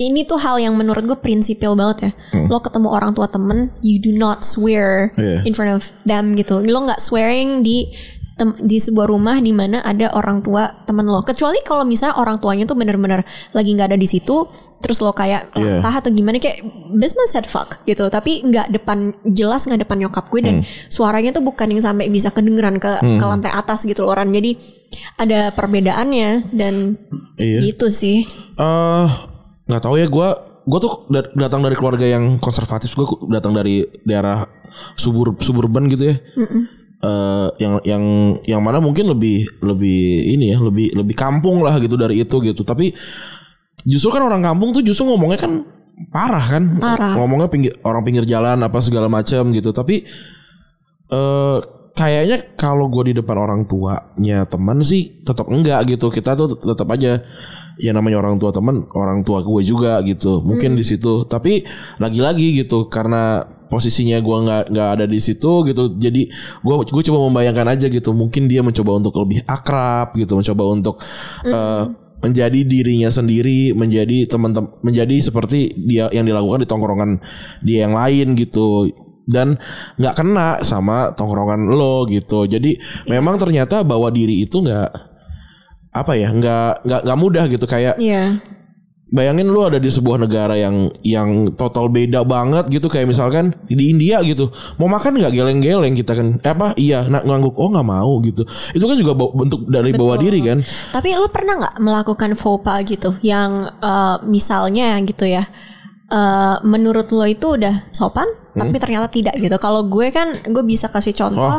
ini tuh hal yang menurut gue prinsipil banget ya. Lo ketemu orang tua temen, you do not swear Iya. in front of them gitu. Lo nggak swearing di tem- di sebuah rumah di mana ada orang tua temen lo. Kecuali kalau misalnya orang tuanya tuh bener-bener lagi nggak ada di situ, terus lo kayak Iya. lantah atau gimana kayak Bisma said fuck gitu. Tapi nggak depan jelas nggak depan nyokap gue dan suaranya tuh bukan yang sampai bisa kedengeran ke ke lantai atas gitu loh orang. Jadi ada perbedaannya dan Iya. gitu sih. Eh nggak tahu ya gue gue tuh da- datang dari keluarga yang konservatif. Gue datang dari daerah subur suburban gitu ya. Eh, yang yang yang mana mungkin lebih lebih ini ya lebih lebih kampung lah gitu dari itu gitu. Tapi justru kan orang kampung tuh justru ngomongnya kan parah kan. Parah. ngomongnya pinggir orang pinggir jalan apa segala macam gitu. Tapi eh kayaknya kalau gue di depan orang tuanya teman sih tetap enggak gitu. Kita tuh tetap aja ya namanya orang tua teman orang tua gue juga gitu. Mungkin di situ. Tapi lagi-lagi gitu karena posisinya gue nggak nggak ada di situ gitu jadi gue gue coba membayangkan aja gitu. Mungkin dia mencoba untuk lebih akrab gitu mencoba untuk eh, menjadi dirinya sendiri menjadi teman-teman menjadi seperti dia yang dilakukan di tongkrongan dia yang lain gitu. Dan nggak kena sama tongkrongan lo gitu. Jadi memang ternyata bawa diri itu nggak apa ya nggak nggak nggak mudah gitu kayak Iya. bayangin lu ada di sebuah negara yang yang total beda banget gitu kayak misalkan di India gitu. Mau makan nggak geleng-geleng kita kan? Eh, apa? Iya nak ngangguk. Oh nggak mau gitu. Itu kan juga bentuk dari bawa diri kan. Tapi lo pernah nggak melakukan faux pas gitu? Yang eh, misalnya gitu ya eh, menurut lo itu udah sopan tapi ternyata tidak gitu. Kalau gue kan gue bisa kasih contoh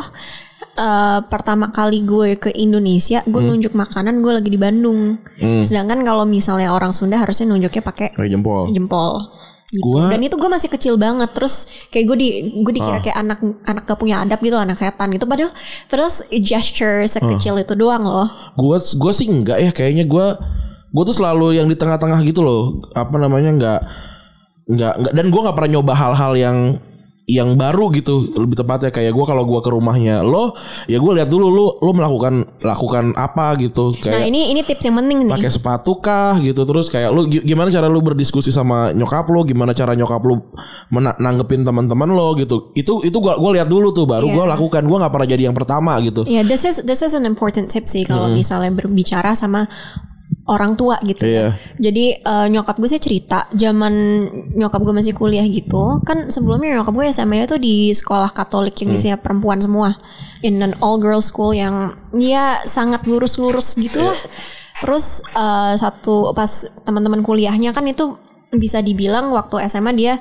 eh, pertama kali gue ke Indonesia gue nunjuk makanan gue lagi di Bandung. Sedangkan kalau misalnya orang Sunda harusnya nunjuknya pakai kayak jempol jempol. Gitu. Gua- Dan itu gue masih kecil banget terus kayak gue di gue dikira kayak anak anak gak punya adab gitu anak setan gitu padahal terus gesture sekecil itu doang loh Gua gua sih enggak ya kayaknya gua gua tuh selalu yang di tengah-tengah gitu loh. Apa namanya enggak enggak enggak dan gua nggak pernah nyoba hal-hal yang yang baru gitu lebih tepatnya. Kayak gua kalau gua ke rumahnya lo ya gua lihat dulu lo lo melakukan lakukan apa gitu. Nah kayak ini ini tips yang penting nih. pakai sepatu kah gitu terus kayak gi- gimana cara lu berdiskusi sama nyokap lu? Gimana cara nyokap lu mena- nanggepin teman-teman lo gitu? Itu itu gua gua lihat dulu tuh baru gua Iya. lakukan. Gua nggak pernah jadi yang pertama gitu. Ya, this is this is an important tip sih kalau misalnya berbicara sama orang tua gitu Iya. ya. Jadi eh, nyokap gue sih cerita zaman nyokap gue masih kuliah gitu, kan sebelumnya nyokap gue SMA tuh di sekolah Katolik yang isinya perempuan semua, in an all girls school yang ya sangat lurus-lurus gitulah. Terus eh, satu pas teman-teman kuliahnya kan itu bisa dibilang waktu SMA dia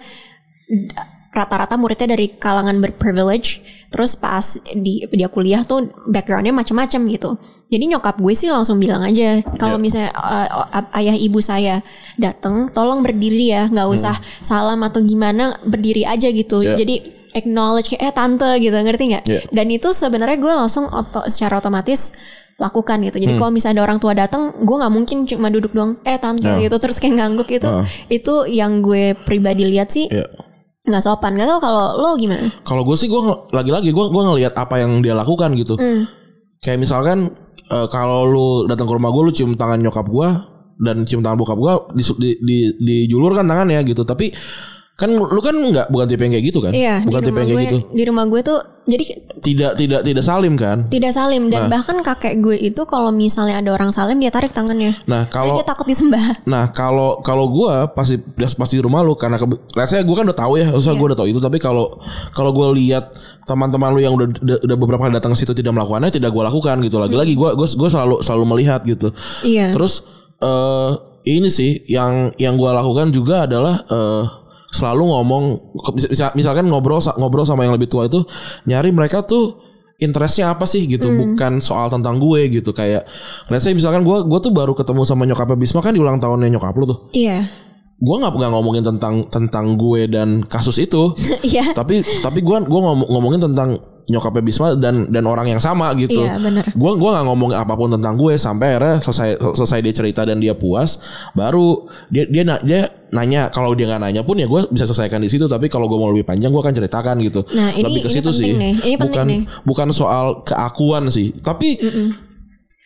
rata-rata muridnya dari kalangan berprivilege terus pas di dia kuliah tuh backgroundnya macam-macam gitu jadi nyokap gue sih langsung bilang aja kalau Ya. misalnya uh, ayah ibu saya datang tolong berdiri ya nggak usah salam atau gimana berdiri aja gitu Ya. jadi acknowledge eh tante gitu ngerti nggak Ya. dan itu sebenarnya gue langsung oto, secara otomatis lakukan gitu Hmm. jadi kalau misalnya ada orang tua datang gue nggak mungkin cuma duduk doang eh tante Ya. gitu terus kayak ngangguk gitu Heeh. itu yang gue pribadi lihat sih Ya. Nggak sopan nggak tau kalau lo gimana Kalau gue sih gue lagi-lagi gue gue ngelihat apa yang dia lakukan gitu. Hmm. Kayak misalkan eh, kalau lu datang ke rumah gue lu cium tangan nyokap gue dan cium tangan bokap gue di, di, di, dijulurkan tangannya gitu. Tapi kan lu kan nggak bukan tipe yang kayak gitu kan? iya bukan di tipe rumah yang gue kayak gitu. di rumah gue tuh jadi Tidak tidak tidak salim kan? tidak salim Nah. dan bahkan kakek gue itu kalau misalnya ada orang salim dia tarik tangannya Nah Soalnya kalau dia takut disembah Nah kalau kalau gue pasti pasti di rumah lu karena say gue kan udah tahu ya, usah Iya. gue udah tahu itu. Tapi kalau kalau gue lihat teman-teman lu yang udah, udah beberapa kali datang ke situ tidak melakukannya, tidak gue lakukan gitu. Lagi-lagi gue gue gue selalu selalu melihat gitu. iya Terus eh ini sih yang yang gue lakukan juga adalah eh selalu ngomong mis- misal- misalkan ngobrol ngobrol sama yang lebih tua itu nyari mereka tuh interestnya apa sih gitu bukan soal tentang gue gitu. Kayak let's say misalkan gue gue tuh baru ketemu sama nyokapnya Bisma kan di ulang tahunnya nyokap lu tuh. Iya. Gue nggak nggak ngomongin tentang tentang gue dan kasus itu. Iya. Tapi tapi gue gue ngomong, ngomongin tentang nyokapnya Bisma dan dan orang yang sama gitu. Iya, bener. Gue gua nggak ngomongin apa pun tentang gue sampai akhirnya selesai selesai dia cerita dan dia puas, baru dia dia na- dia nanya kalau dia nggak nanya pun ya gue bisa selesaikan di situ. Tapi kalau gue mau lebih panjang gue akan ceritakan gitu. Nah, ini- lebih ke ini situ penting sih. nih. Ini penting bukan nih. bukan soal keakuan sih. Tapi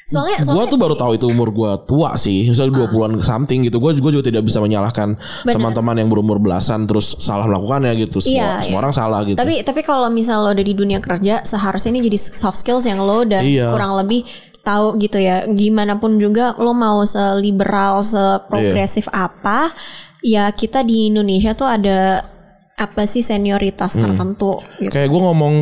soalnya gue soalnya tuh baru tahu itu umur gue tua sih misalnya 20-an something gitu gue juga tidak bisa menyalahkan teman-teman yang berumur belasan terus salah melakukannya gitu semua Iya, semua iya. orang salah gitu Tapi tapi kalau misal lo udah di dunia kerja seharusnya ini jadi soft skills yang lo udah Iya. kurang lebih tahu gitu ya. Gimana pun juga lo mau seliberal, seprogresif Iya. apa, ya kita di Indonesia tuh ada apa sih senioritas Hmm. tertentu gitu. kayak gue ngomong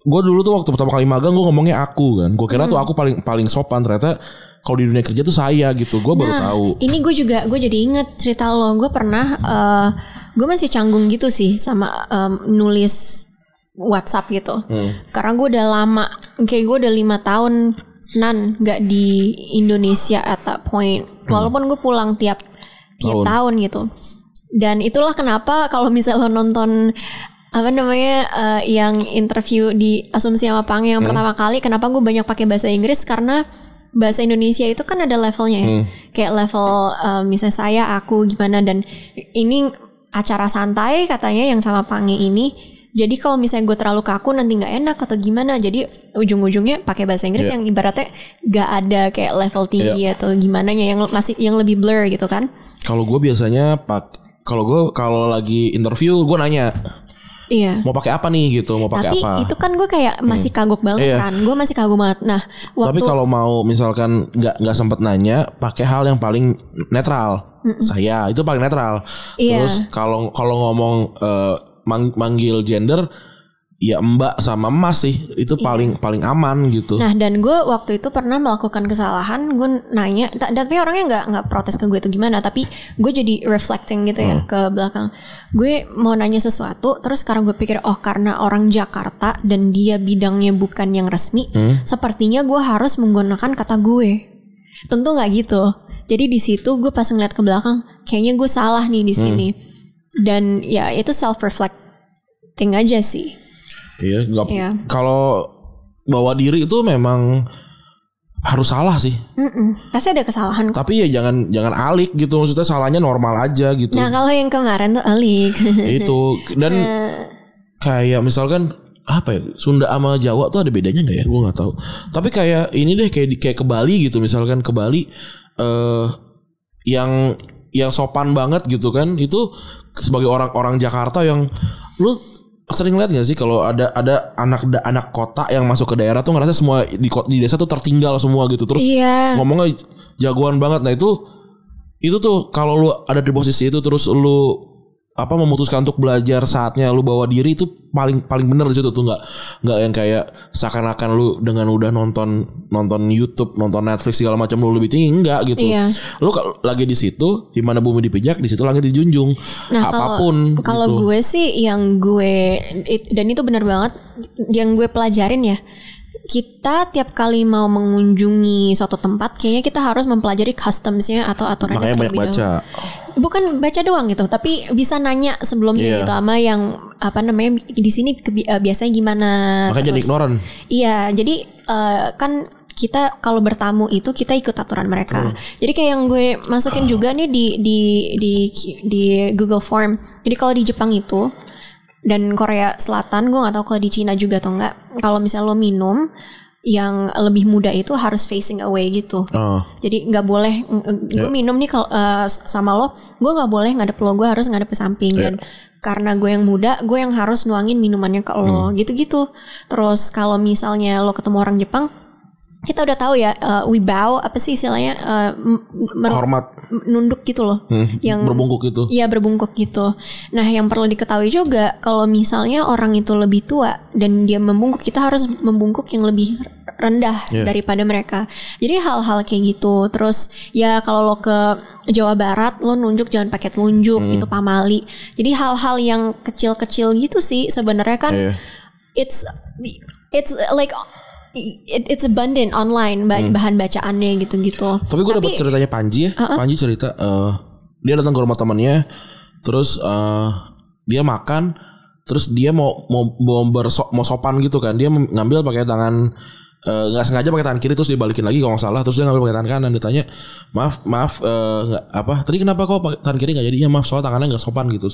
gue dulu tuh waktu pertama kali magang gue ngomongnya aku kan gue kira Hmm. tuh aku paling paling sopan ternyata kalau di dunia kerja tuh saya gitu gue baru tahu Ini gue juga gue jadi inget cerita lo. Gue pernah eh gue masih canggung gitu sih sama em, nulis WhatsApp gitu. Hmm. Karena gue udah lama, kayak gue udah lima tahun nan nggak di Indonesia at that point. Walaupun gue pulang tiap tiap Hmm. Tahun. tahun gitu. Dan itulah kenapa kalau misalnya lo nonton apa namanya eh, yang interview di Asumsi sama Pang yang pertama kali kenapa gue banyak pakai bahasa Inggris karena bahasa Indonesia itu kan ada levelnya ya. Kayak level eh, misalnya saya, aku gimana dan ini acara santai katanya yang sama Pange ini. Jadi kalau misalnya gue terlalu kaku nanti nggak enak atau gimana. Jadi ujung-ujungnya pakai bahasa Inggris Iya. yang ibaratnya nggak ada kayak level tinggi atau gimana yang masih yang lebih blur gitu kan. kalau gue biasanya pak kalau gue kalau lagi interview gue nanya Iya. mau pakai apa nih gitu mau pakai Tapi apa itu kan gue kayak masih kagok banget Iya. kan. Gue masih kagok banget. Nah, tapi waktu kalau mau misalkan nggak nggak sempet nanya pakai hal yang paling netral saya itu paling netral Iya. terus kalau kalau ngomong eh, mang- manggil gender ya mbak sama mas sih itu paling paling aman gitu. Nah dan gue waktu itu pernah melakukan kesalahan Gue nanya ta- Tapi orangnya nggak nggak protes ke gue itu gimana Tapi gue jadi reflecting gitu ya Ke belakang. Gue mau nanya sesuatu Terus sekarang gue pikir Oh karena orang Jakarta Dan dia bidangnya bukan yang resmi Sepertinya gue harus menggunakan kata gue. Tentu nggak gitu. Jadi di situ gue pas ngeliat ke belakang Kayaknya gue salah nih di sini. Dan ya itu self reflecting aja sih Iya, nggak. Iya. Kalau bawa diri itu memang harus salah sih. Mm-mm. Pasti ada kesalahan kok Tapi ya jangan jangan alik gitu. Maksudnya salahnya normal aja gitu. Nah kalau yang kemarin tuh Alik itu dan kayak misalkan apa ya Sunda sama Jawa tuh ada bedanya nggak ya? Gue nggak tahu. Tapi kayak ini deh kayak kayak ke Bali gitu misalkan ke Bali eh yang yang sopan banget gitu kan itu sebagai orang-orang Jakarta yang lu sering lihat gak sih kalau ada ada anak da- anak kota yang masuk ke daerah tuh ngerasa semua di di desa tuh tertinggal semua gitu terus Iya. ngomongnya jagoan banget nah itu itu tuh kalau lu ada di posisi itu terus lu apa memutuskan untuk belajar saatnya lu bawa diri itu paling paling bener di situ tuh nggak nggak yang kayak seakan-akan lu dengan udah nonton nonton YouTube nonton Netflix segala macam lu lebih tinggi enggak gitu Iya. lu lagi di situ di mana bumi dipijak di situ langit dijunjung Nah apa pun kalau kalau gitu. gue sih yang gue dan itu benar banget yang gue pelajarin ya kita tiap kali mau mengunjungi suatu tempat kayaknya kita harus mempelajari customsnya atau aturannya makanya banyak baca. Bukan baca doang gitu tapi bisa nanya sebelumnya Iya. gitu sama yang apa namanya di sini eh, biasanya gimana makanya jadi terus- ignoran Iya, jadi eh, kan kita kalau bertamu itu kita ikut aturan mereka. Jadi kayak yang gue masukin juga nih di di di di Google Form. Jadi kalau di Jepang itu dan Korea Selatan, gue nggak tahu kalau di Cina juga atau enggak. Kalau misalnya lo minum yang lebih muda itu harus facing away gitu. oh. Jadi nggak boleh gue minum nih kalau eh, sama lo, gue nggak boleh ngadep lo, gue harus ngadep ke samping. Dan karena gue yang muda, gue yang harus nuangin minumannya ke lo, gitu-gitu. Terus kalau misalnya lo ketemu orang Jepang, kita udah tahu ya, eh, we bow apa sih istilahnya eh, mer- hormat nunduk gitu loh, yang berbungkuk itu Iya berbungkuk gitu. Nah yang perlu diketahui juga kalau misalnya orang itu lebih tua dan dia membungkuk, kita harus membungkuk yang lebih rendah Iya. daripada mereka. Jadi hal-hal kayak gitu. Terus ya kalau lo ke Jawa Barat, lo nunjuk jangan pakai telunjuk, itu pamali. Jadi hal-hal yang kecil-kecil gitu sih sebenarnya kan Iya. it's it's like it, it's abundant online ba- bahan bacaannya gitu-gitu. Tapi gue dapat ceritanya Panji ya. Panji cerita eh, dia datang ke rumah temannya, terus eh, dia makan, terus dia mau mau mau, berso- mau sopan gitu kan. Dia ngambil pakai tangan eh, nggak sengaja pakai tangan kiri terus dia balikin lagi kalau nggak salah terus dia ngambil pakai tangan kanan ditanya maaf maaf eh, nggak apa tadi kenapa kok pakai tangan kiri nggak jadi ya maaf soal tangannya nggak sopan gitu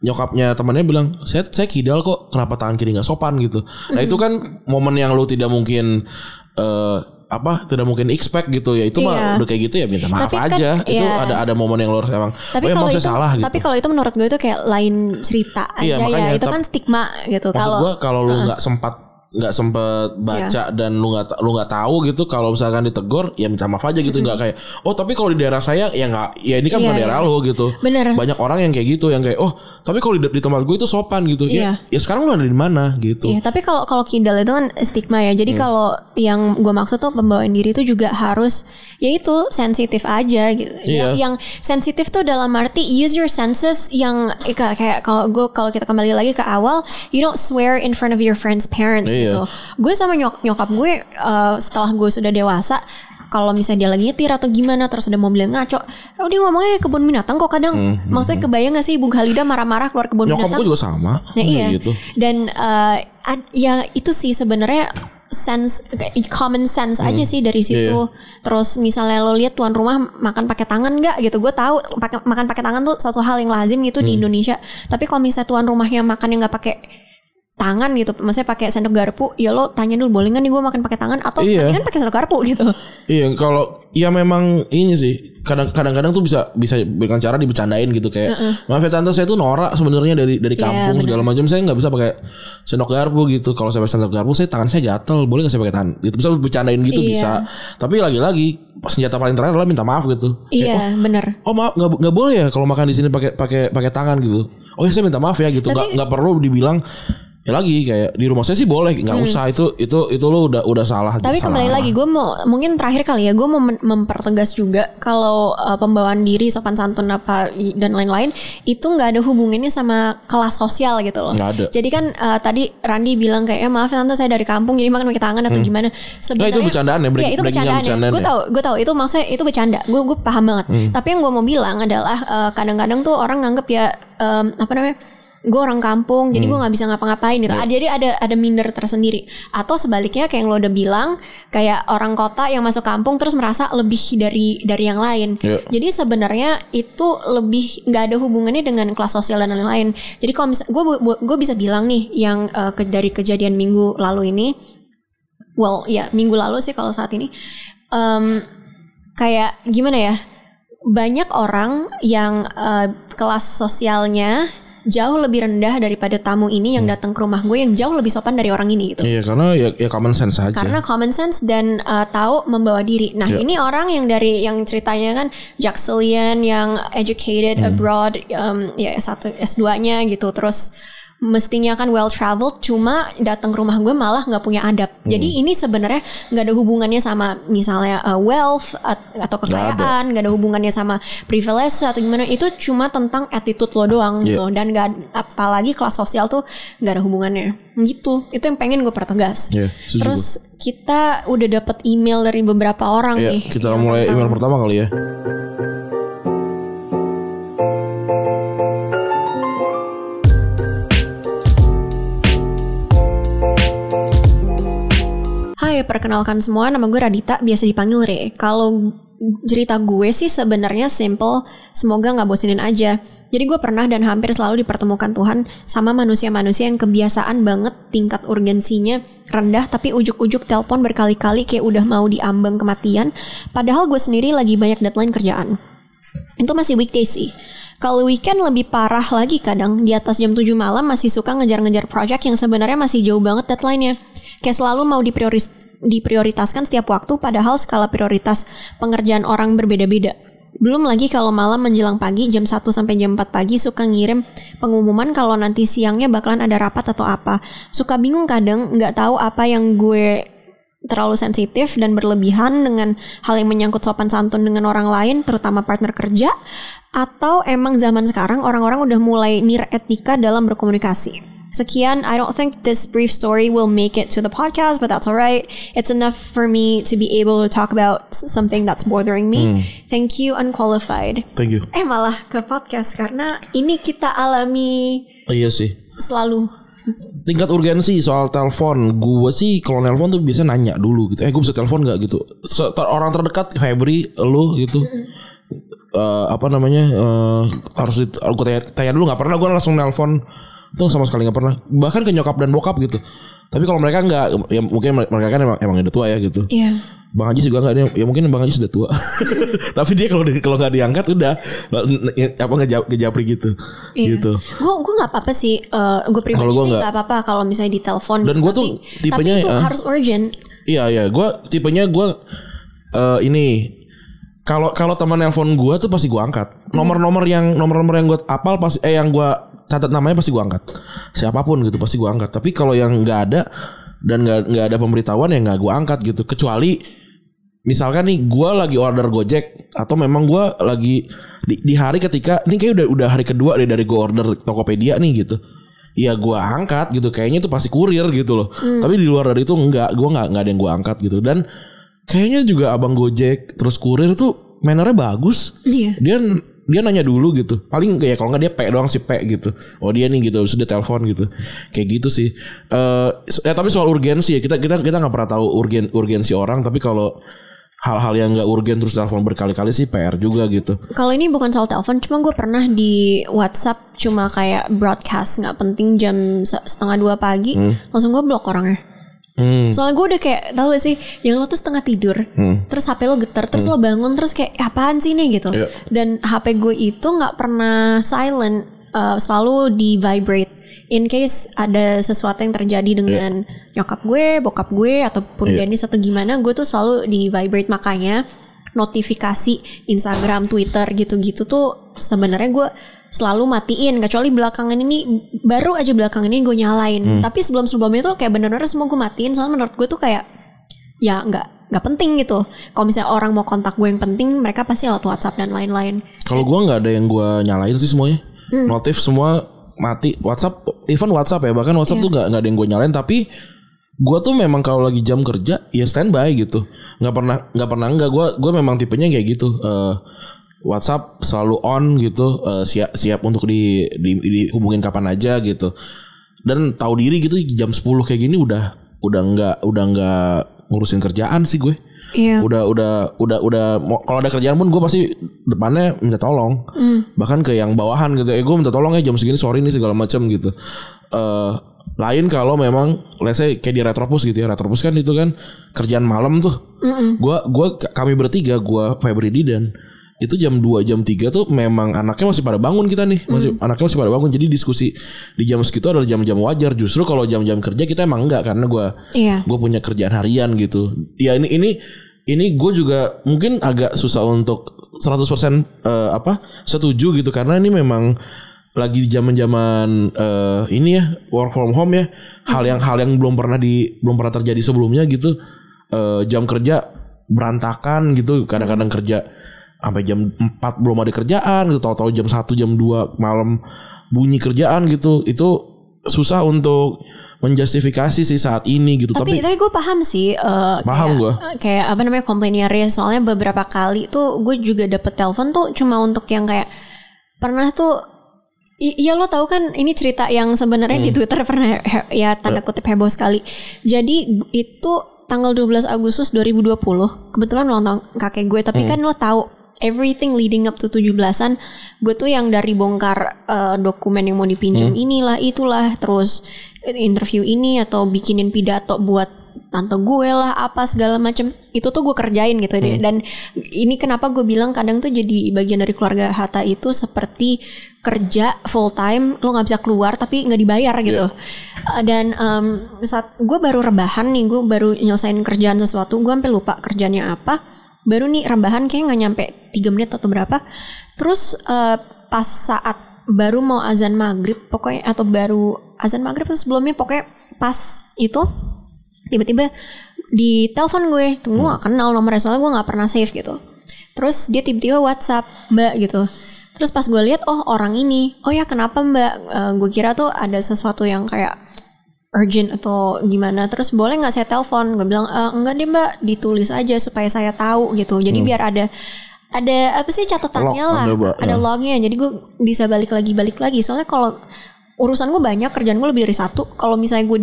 nyokapnya temannya bilang saya saya kidal kok kenapa tangan kiri nggak sopan gitu nah itu kan momen yang lu tidak mungkin eh apa tidak mungkin expect gitu ya itu Iya. mah udah kayak gitu ya minta maaf Tapi kan, aja itu iya. ada ada momen yang lu harus emang Tapi oh ya kalau itu, salah gitu tapi kalau itu menurut gue itu kayak lain cerita aja Iya, makanya, ya. Itu kan stigma gitu. Kalau gua kalau lu nggak sempat nggak sempet baca dan lu nggak lu nggak tahu gitu kalau misalkan ditegur ya minta maaf aja gitu nggak kayak oh tapi kalau di daerah saya ya nggak ya ini kan Iya, bukan daerah iya. lu gitu Bener. banyak orang yang kayak gitu yang kayak oh tapi kalau di, di tempat gue itu sopan gitu Iya. ya ya sekarang lu ada di mana gitu Iya, tapi kalau kalau kidal itu kan stigma ya. Hmm. Jadi kalau yang gue maksud tuh pembawaan diri itu juga harus ya itu sensitif aja gitu. Iya. Yang, yang sensitif tuh dalam arti use your senses yang kayak kayak kalau gue kalau kita kembali lagi ke awal, you don't swear in front of your friends' parents Iya. gitu. Gue sama nyok nyokap gue eh, setelah gue sudah dewasa kalau misalnya dia lagi nyetir atau gimana terus ada mobil yang ngaco, oh dia ngomongnya kebun binatang kok kadang. Maksudnya kebayang gak sih Ibu Khalida marah-marah keluar kebun Hmm, nyokap binatang? gue juga sama Nah, iya. kayak gitu Dan eh, ad- ya itu sih sebenarnya sense common sense Hmm. aja sih dari situ. Terus misalnya lo lihat tuan rumah makan pakai tangan nggak gitu. Gue tahu pakai makan pakai tangan tuh satu hal yang lazim gitu Hmm. di Indonesia. Tapi kalau misalnya tuan rumahnya makan yang nggak pakai tangan gitu, maksudnya pakai sendok garpu, ya lo tanya dulu boleh nggak nih gue makan pakai tangan? Atau Iya. kan pakai sendok garpu gitu. Iya kalau ya memang ini sih kadang kadang-kadang tuh bisa bisa dengan cara dibercandain gitu kayak maaf ya tante saya tuh norak sebenarnya dari dari Iya, kampung segala macam. Saya nggak bisa pakai sendok garpu gitu. Kalau saya pakai sendok garpu saya tangan saya gatel. Boleh nggak saya pakai tangan? Gitu. Bisa bercandain gitu Iya. bisa. Tapi lagi-lagi senjata paling terakhir adalah minta maaf gitu. Iya bener. oh maaf nggak nggak boleh ya kalau makan di sini pakai pakai pakai tangan gitu. Oh ya saya minta maaf ya gitu. Nggak nggak perlu dibilang ya lagi kayak di rumah saya sih boleh nggak usah itu itu itu lo udah udah salah Hmm. Tapi salah kembali lagi gue mau mungkin terakhir kali ya gue mau mem- mempertegas juga kalau uh, pembawaan diri sopan santun apa dan lain-lain itu nggak ada hubungannya sama kelas sosial gitu loh. Nggak ada. Jadi kan uh, tadi Randi bilang kayak eh, maaf tante saya dari kampung jadi makan pakai tangan atau gimana. Sebenarnya Hmm. itu bercandaan ya, break- Iya itu bercandaan. bercandaan Gue ya. tahu gue tahu itu maksudnya itu bercanda. Gue gue paham banget. Hmm. Tapi yang gue mau bilang adalah uh, kadang-kadang tuh orang nganggep ya um, apa namanya gue orang kampung jadi gue Hmm. nggak bisa ngapa-ngapain gitu. Ah, Jadi ada ada minder tersendiri. Atau sebaliknya kayak yang lo udah bilang kayak orang kota yang masuk kampung terus merasa lebih dari dari yang lain. Iya. Jadi sebenarnya itu lebih nggak ada hubungannya dengan kelas sosial dan lain-lain. Jadi kalau misal gue gue bisa bilang nih yang eh, ke, dari kejadian minggu lalu ini, well ya minggu lalu sih kalau saat ini, Em, kayak gimana ya? Banyak orang yang eh, kelas sosialnya jauh lebih rendah daripada tamu ini yang datang ke rumah gue yang jauh lebih sopan dari orang ini gitu. Iya karena ya, ya common sense aja. Karena common sense dan uh, tahu membawa diri. Nah, Ya. ini orang yang dari yang ceritanya kan Jackselian yang educated Hmm. abroad um, ya S1 S2-nya gitu. Terus mestinya kan well traveled cuma datang ke rumah gue malah nggak punya adab. Hmm. Jadi ini sebenarnya nggak ada hubungannya sama misalnya uh, wealth at- atau kekayaan, nggak ada hubungannya sama privilege atau gimana. Itu cuma tentang attitude lo doang Iya. gitu. Dan nggak apalagi kelas sosial tuh nggak ada hubungannya. Gitu. Itu yang pengen gue pertegas. Iya, setuju Terus kita udah dapat email dari beberapa orang Iya, nih. kita mulai tentang- email pertama kali ya. Hai, perkenalkan semua, nama gue Radita, biasa dipanggil Re. Kalau cerita gue sih sebenarnya simple, semoga nggak bosenin aja. Jadi gue pernah dan hampir selalu dipertemukan Tuhan sama manusia-manusia yang kebiasaan banget tingkat urgensinya rendah tapi ujuk-ujuk telepon berkali-kali kayak udah mau diambang kematian. Padahal gue sendiri lagi banyak deadline kerjaan. Itu masih weekday sih. Kalau weekend lebih parah lagi kadang di atas jam 7 malam masih suka ngejar-ngejar project yang sebenarnya masih jauh banget deadline-nya. Kayak selalu mau diprioris diprioritaskan setiap waktu padahal skala prioritas pengerjaan orang berbeda-beda. Belum lagi kalau malam menjelang pagi jam 1 sampai jam 4 pagi suka ngirim pengumuman kalau nanti siangnya bakalan ada rapat atau apa. Suka bingung kadang nggak tahu apa yang gue terlalu sensitif dan berlebihan dengan hal yang menyangkut sopan santun dengan orang lain, terutama partner kerja, atau emang zaman sekarang orang-orang udah mulai nir etika dalam berkomunikasi. Sekian, I don't think this brief story will make it to the podcast, but that's alright. It's enough for me to be able to talk about something that's bothering me. Thank you, unqualified. Thank you. Eh malah ke podcast karena ini kita alami Oh, iya sih. selalu. Tingkat urgensi soal telepon, gue sih kalau nelpon tuh biasa nanya dulu gitu. Eh gue bisa telepon nggak gitu. Orang terdekat Febri, lu gitu. Eh, apa namanya eh, harus gue tanya, tanya dulu nggak pernah gue langsung nelpon itu sama sekali nggak pernah bahkan ke nyokap dan bokap gitu tapi kalau mereka nggak ya mungkin mereka kan emang, emang udah tua ya gitu Iya. Bang Haji juga nggak dia ya mungkin Bang Haji sudah tua tapi dia kalau kalau nggak diangkat udah apa ngejap ngejapri gitu gitu Gue gue nggak apa-apa sih. eh gue pribadi Kalau gua sih nggak. apa-apa kalau misalnya ditelepon. Dan gua Tapi- tuh tipenya, Tapi itu eh, harus urgent. Iya iya, gue tipenya gue eh ini kalau kalau teman nelpon gue tuh pasti gue angkat. Nomor-nomor yang nomor-nomor yang gue apal pasti eh yang gue catat namanya pasti gue angkat. Siapa pun gitu pasti gue angkat. Tapi kalau yang nggak ada dan nggak nggak ada pemberitahuan ya nggak gue angkat gitu. Kecuali misalkan nih gue lagi order Gojek atau memang gue lagi di, di hari ketika ini kayak udah udah hari kedua deh dari gue order Tokopedia nih gitu. Ya gue angkat gitu kayaknya itu pasti kurir gitu loh. Tapi di luar dari itu enggak, gue nggak nggak ada yang gue angkat gitu dan kayaknya juga abang Gojek terus kurir tuh mannernya bagus. Iya. Dia dia nanya dulu gitu. Paling kayak kalau nggak dia pe doang sih pe gitu. Oh dia nih gitu, sudah telepon gitu. Kayak gitu sih. Eh ya tapi soal urgensi ya kita kita kita nggak pernah tahu urgen urgensi orang tapi kalau hal-hal yang nggak urgen terus telepon berkali-kali sih PR juga gitu. Kalau ini bukan soal telepon, cuma gue pernah di WhatsApp cuma kayak broadcast nggak penting jam se- setengah dua pagi, langsung gue blok orangnya. Hmm. Soalnya gue udah kayak tahu gak sih, yang lo tuh setengah tidur, terus HP lo getar, terus lo bangun, terus kayak "Eh, apaan sih nih gitu. Iya. Dan HP gue itu nggak pernah silent, eh, selalu di vibrate. In case ada sesuatu yang terjadi dengan nyokap gue, bokap gue, ataupun Iya. Dennis atau gimana, gue tuh selalu di vibrate makanya notifikasi Instagram, Twitter gitu-gitu tuh sebenarnya gue selalu matiin. Kecuali belakangan ini baru aja belakangan ini gue nyalain. Tapi sebelum sebelumnya tuh kayak bener-bener semua gue matiin. Soalnya menurut gue tuh kayak ya nggak nggak penting gitu. Kalau misalnya orang mau kontak gue yang penting mereka pasti lewat WhatsApp dan lain-lain. Kalau gua nggak ada yang gua nyalain sih semuanya. Notif semua mati. WhatsApp, even WhatsApp ya. Bahkan WhatsApp tuh nggak nggak ada yang gua nyalain. Tapi gua tuh memang kalau lagi jam kerja ya standby gitu. nggak pernah nggak pernah nggak gua gua memang tipenya kayak gitu. Eh, WhatsApp selalu on gitu, eh, siap siap untuk di, di dihubungin kapan aja gitu. Dan tahu diri gitu jam 10 kayak gini udah udah nggak udah nggak ngurusin kerjaan sih gue iya. Udah udah udah udah kalau ada kerjaan pun gue pasti depannya minta tolong. Bahkan ke yang bawahan gitu eh gue minta tolong ya jam segini sorry nih segala macam gitu. Eh lain kalau memang let's say kayak di retropus gitu ya retropus kan itu kan kerjaan malam tuh. Gue gua kami bertiga gue Febri Didan itu jam 2 jam 3 tuh memang anaknya masih pada bangun kita nih. Masih anaknya masih pada bangun. Jadi diskusi di jam segitu adalah jam-jam wajar. Justru kalau jam-jam kerja kita emang enggak karena gua Iya. gue punya kerjaan harian gitu. Ya ini ini ini gue juga mungkin agak susah untuk 100% eh, apa setuju gitu. Karena ini memang lagi di zaman-zaman eh, ini ya work from home ya. Hal yang hal yang belum pernah di belum pernah terjadi sebelumnya gitu. Eh, jam kerja berantakan gitu. Kadang-kadang kerja sampai jam 4 belum ada kerjaan gitu tahu-tahu jam 1 jam 2 malam bunyi kerjaan gitu itu susah untuk menjustifikasi sih saat ini gitu Tapi tapi, tapi, gue paham sih. eh, Paham kayak, gua. Kayak apa namanya komplainnya Ria. Soalnya beberapa kali tuh gue juga dapet telepon tuh cuma untuk yang kayak pernah tuh. Iya lo tahu kan ini cerita yang sebenarnya Hmm. di Twitter pernah ya tanda kutip heboh sekali. Jadi itu tanggal 12 Agustus 2020 kebetulan ulang tahun kakek gue Hmm. tapi kan lo tahu everything leading up to 17-an gue tuh yang dari bongkar eh, dokumen yang mau Hmm. dipinjam inilah itulah terus interview ini atau bikinin pidato buat tante gue lah apa segala macem itu tuh gue kerjain gitu deh Hmm. dan ini kenapa gue bilang kadang tuh jadi bagian dari keluarga Hatta itu seperti kerja full time lo nggak bisa keluar tapi nggak dibayar gitu Uh, dan em, saat gue baru rebahan nih gue baru nyelesain kerjaan sesuatu gue sampai lupa kerjanya apa baru nih rebahan kayak nggak nyampe 3 menit atau berapa. Terus eh, pas saat baru mau azan maghrib pokoknya atau baru azan maghrib atau sebelumnya pokoknya pas itu tiba-tiba di telepon gue tunggu gak kenal nomornya soalnya gue nggak pernah save gitu. Terus dia tiba-tiba WhatsApp mbak gitu. Terus pas gue lihat oh orang ini. Oh ya kenapa mbak? Eh, gue kira tuh ada sesuatu yang kayak urgent atau gimana terus boleh nggak saya telepon? Gue bilang "Eh, enggak deh mbak ditulis aja supaya saya tahu gitu. Jadi biar ada ada apa sih catatannya Log, lah ada, Mbak. ada Ya. lognya. Jadi gue bisa balik lagi balik lagi. Soalnya kalau urusan gue banyak kerjaan gue lebih dari satu. Kalau misalnya gue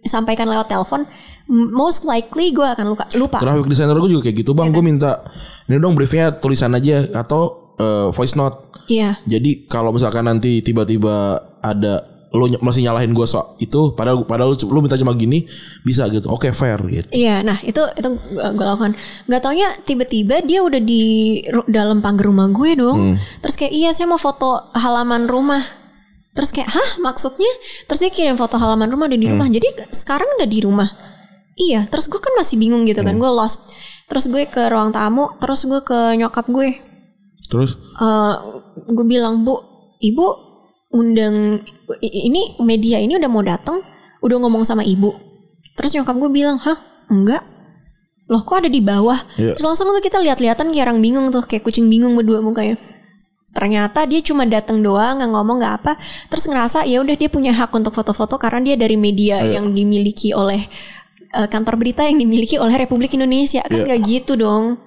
disampaikan lewat telepon most likely gue akan lupa lupa. Graphic designer gue juga kayak gitu bang. Kan? gue minta ini dong briefnya tulisan aja atau eh, voice note. Iya. Jadi kalau misalkan nanti tiba-tiba ada lo ny- masih nyalahin gue soal itu padahal padahal lu, lu minta cuma gini bisa gitu oke fair gitu Iya, nah itu itu gue lakukan. Gak taunya tiba-tiba dia udah di dalam pagar rumah gue dong. Terus kayak iya saya mau foto halaman rumah. Terus kayak hah maksudnya? Terus dia kirim foto halaman rumah udah di rumah. Jadi sekarang udah di rumah. Iya, terus gue kan masih bingung gitu kan. Gue lost. Terus gue ke ruang tamu. Terus gue ke nyokap gue. terus eh gue bilang bu, ibu undang ini media ini udah mau datang, udah ngomong sama ibu. Terus nyokap gue bilang, hah enggak, loh kok ada di bawah. Iya. Terus langsung tuh kita lihat-lihatan kayak orang bingung tuh, kayak kucing bingung berdua mukanya. Ternyata dia cuma datang doang, nggak ngomong nggak apa. Terus ngerasa ya udah dia punya hak untuk foto-foto karena dia dari media yang dimiliki oleh eh, kantor berita yang dimiliki oleh Republik Indonesia kan nggak gitu dong.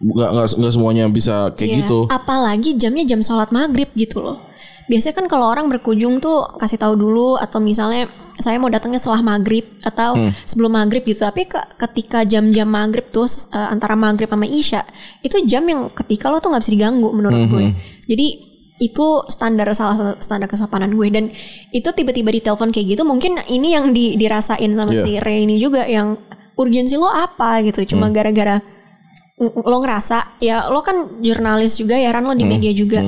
nggak nggak semuanya bisa kayak Iya. gitu Apalagi jamnya jam sholat maghrib gitu loh. Biasanya kan kalau orang berkunjung tuh kasih tahu dulu atau misalnya saya mau datangnya setelah maghrib atau Hmm. sebelum maghrib gitu. Tapi ke- ketika jam-jam maghrib tuh eh, antara maghrib sama isya itu jam yang ketika lo tuh nggak bisa diganggu menurut Hmm, gue. Jadi itu standar salah satu standar kesopanan gue dan itu tiba-tiba di telepon kayak gitu mungkin ini yang di- dirasain sama Iya. si Ray ini juga yang urgensi lo apa gitu cuma Hmm. gara-gara ng- lo ngerasa ya lo kan jurnalis juga ya Ran lo Hmm. di media juga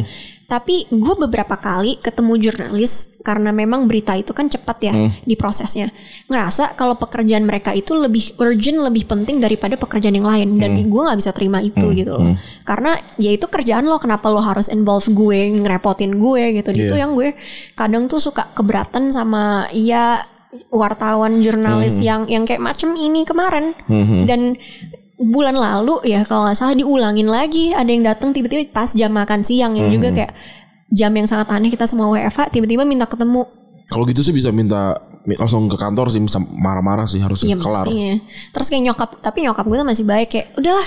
tapi gue beberapa kali ketemu jurnalis karena memang berita itu kan cepat ya Hmm. di prosesnya ngerasa kalau pekerjaan mereka itu lebih urgent lebih penting daripada pekerjaan yang lain dan Hmm. gue nggak bisa terima itu gitu loh karena ya itu kerjaan lo kenapa lo harus involve gue ngerepotin gue gitu itu Iya. yang gue kadang tuh suka keberatan sama ya wartawan jurnalis Hmm. yang yang kayak macem ini kemarin dan bulan lalu ya kalau nggak salah diulangin lagi ada yang datang tiba-tiba pas jam makan siang yang Hmm. juga kayak jam yang sangat aneh kita semua WFH tiba-tiba minta ketemu kalau gitu sih bisa minta mi- langsung ke kantor sih bisa marah-marah sih harus Iya kelar mestinya. Terus kayak nyokap, tapi nyokap gue masih baik kayak udahlah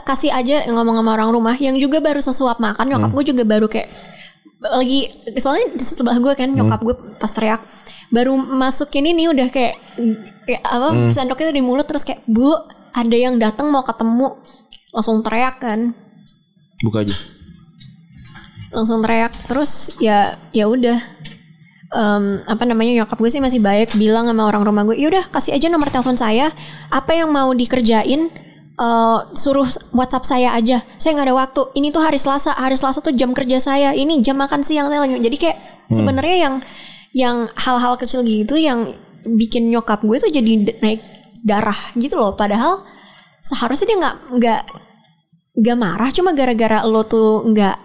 kasih aja ngomong sama orang rumah yang juga baru sesuap makan Hmm. nyokap gue juga baru kayak lagi soalnya di sebelah gue kan nyokap gue pas teriak baru masukin ini udah kayak kayak apa Hmm. sendoknya di mulut terus kayak bu ada yang datang mau ketemu langsung teriak kan buka aja langsung teriak terus ya ya udah Em, apa namanya nyokap gue sih masih baik bilang sama orang rumah gue yaudah kasih aja nomor telepon saya apa yang mau dikerjain eh, suruh WhatsApp saya aja. Saya nggak ada waktu. Ini tuh hari Selasa. Hari Selasa tuh jam kerja saya. Ini jam makan siang saya lagi. Jadi kayak sebenarnya yang yang hal-hal kecil gitu yang bikin nyokap gue tuh jadi naik darah gitu loh. Padahal seharusnya dia nggak nggak nggak marah cuma gara-gara lo tuh nggak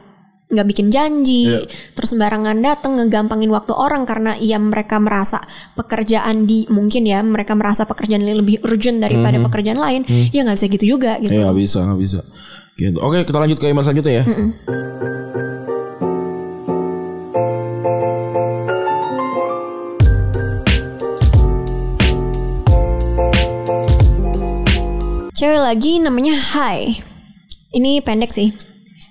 nggak bikin janji Iya. terus sembarangan datang ngegampangin waktu orang karena ya mereka merasa pekerjaan di mungkin ya mereka merasa pekerjaan ini lebih urgent daripada pekerjaan lain ya nggak bisa gitu juga gitu Iya nggak bisa nggak bisa. Gitu. Oke kita lanjut ke email selanjutnya ya. Cewek lagi namanya Hai. Ini pendek sih.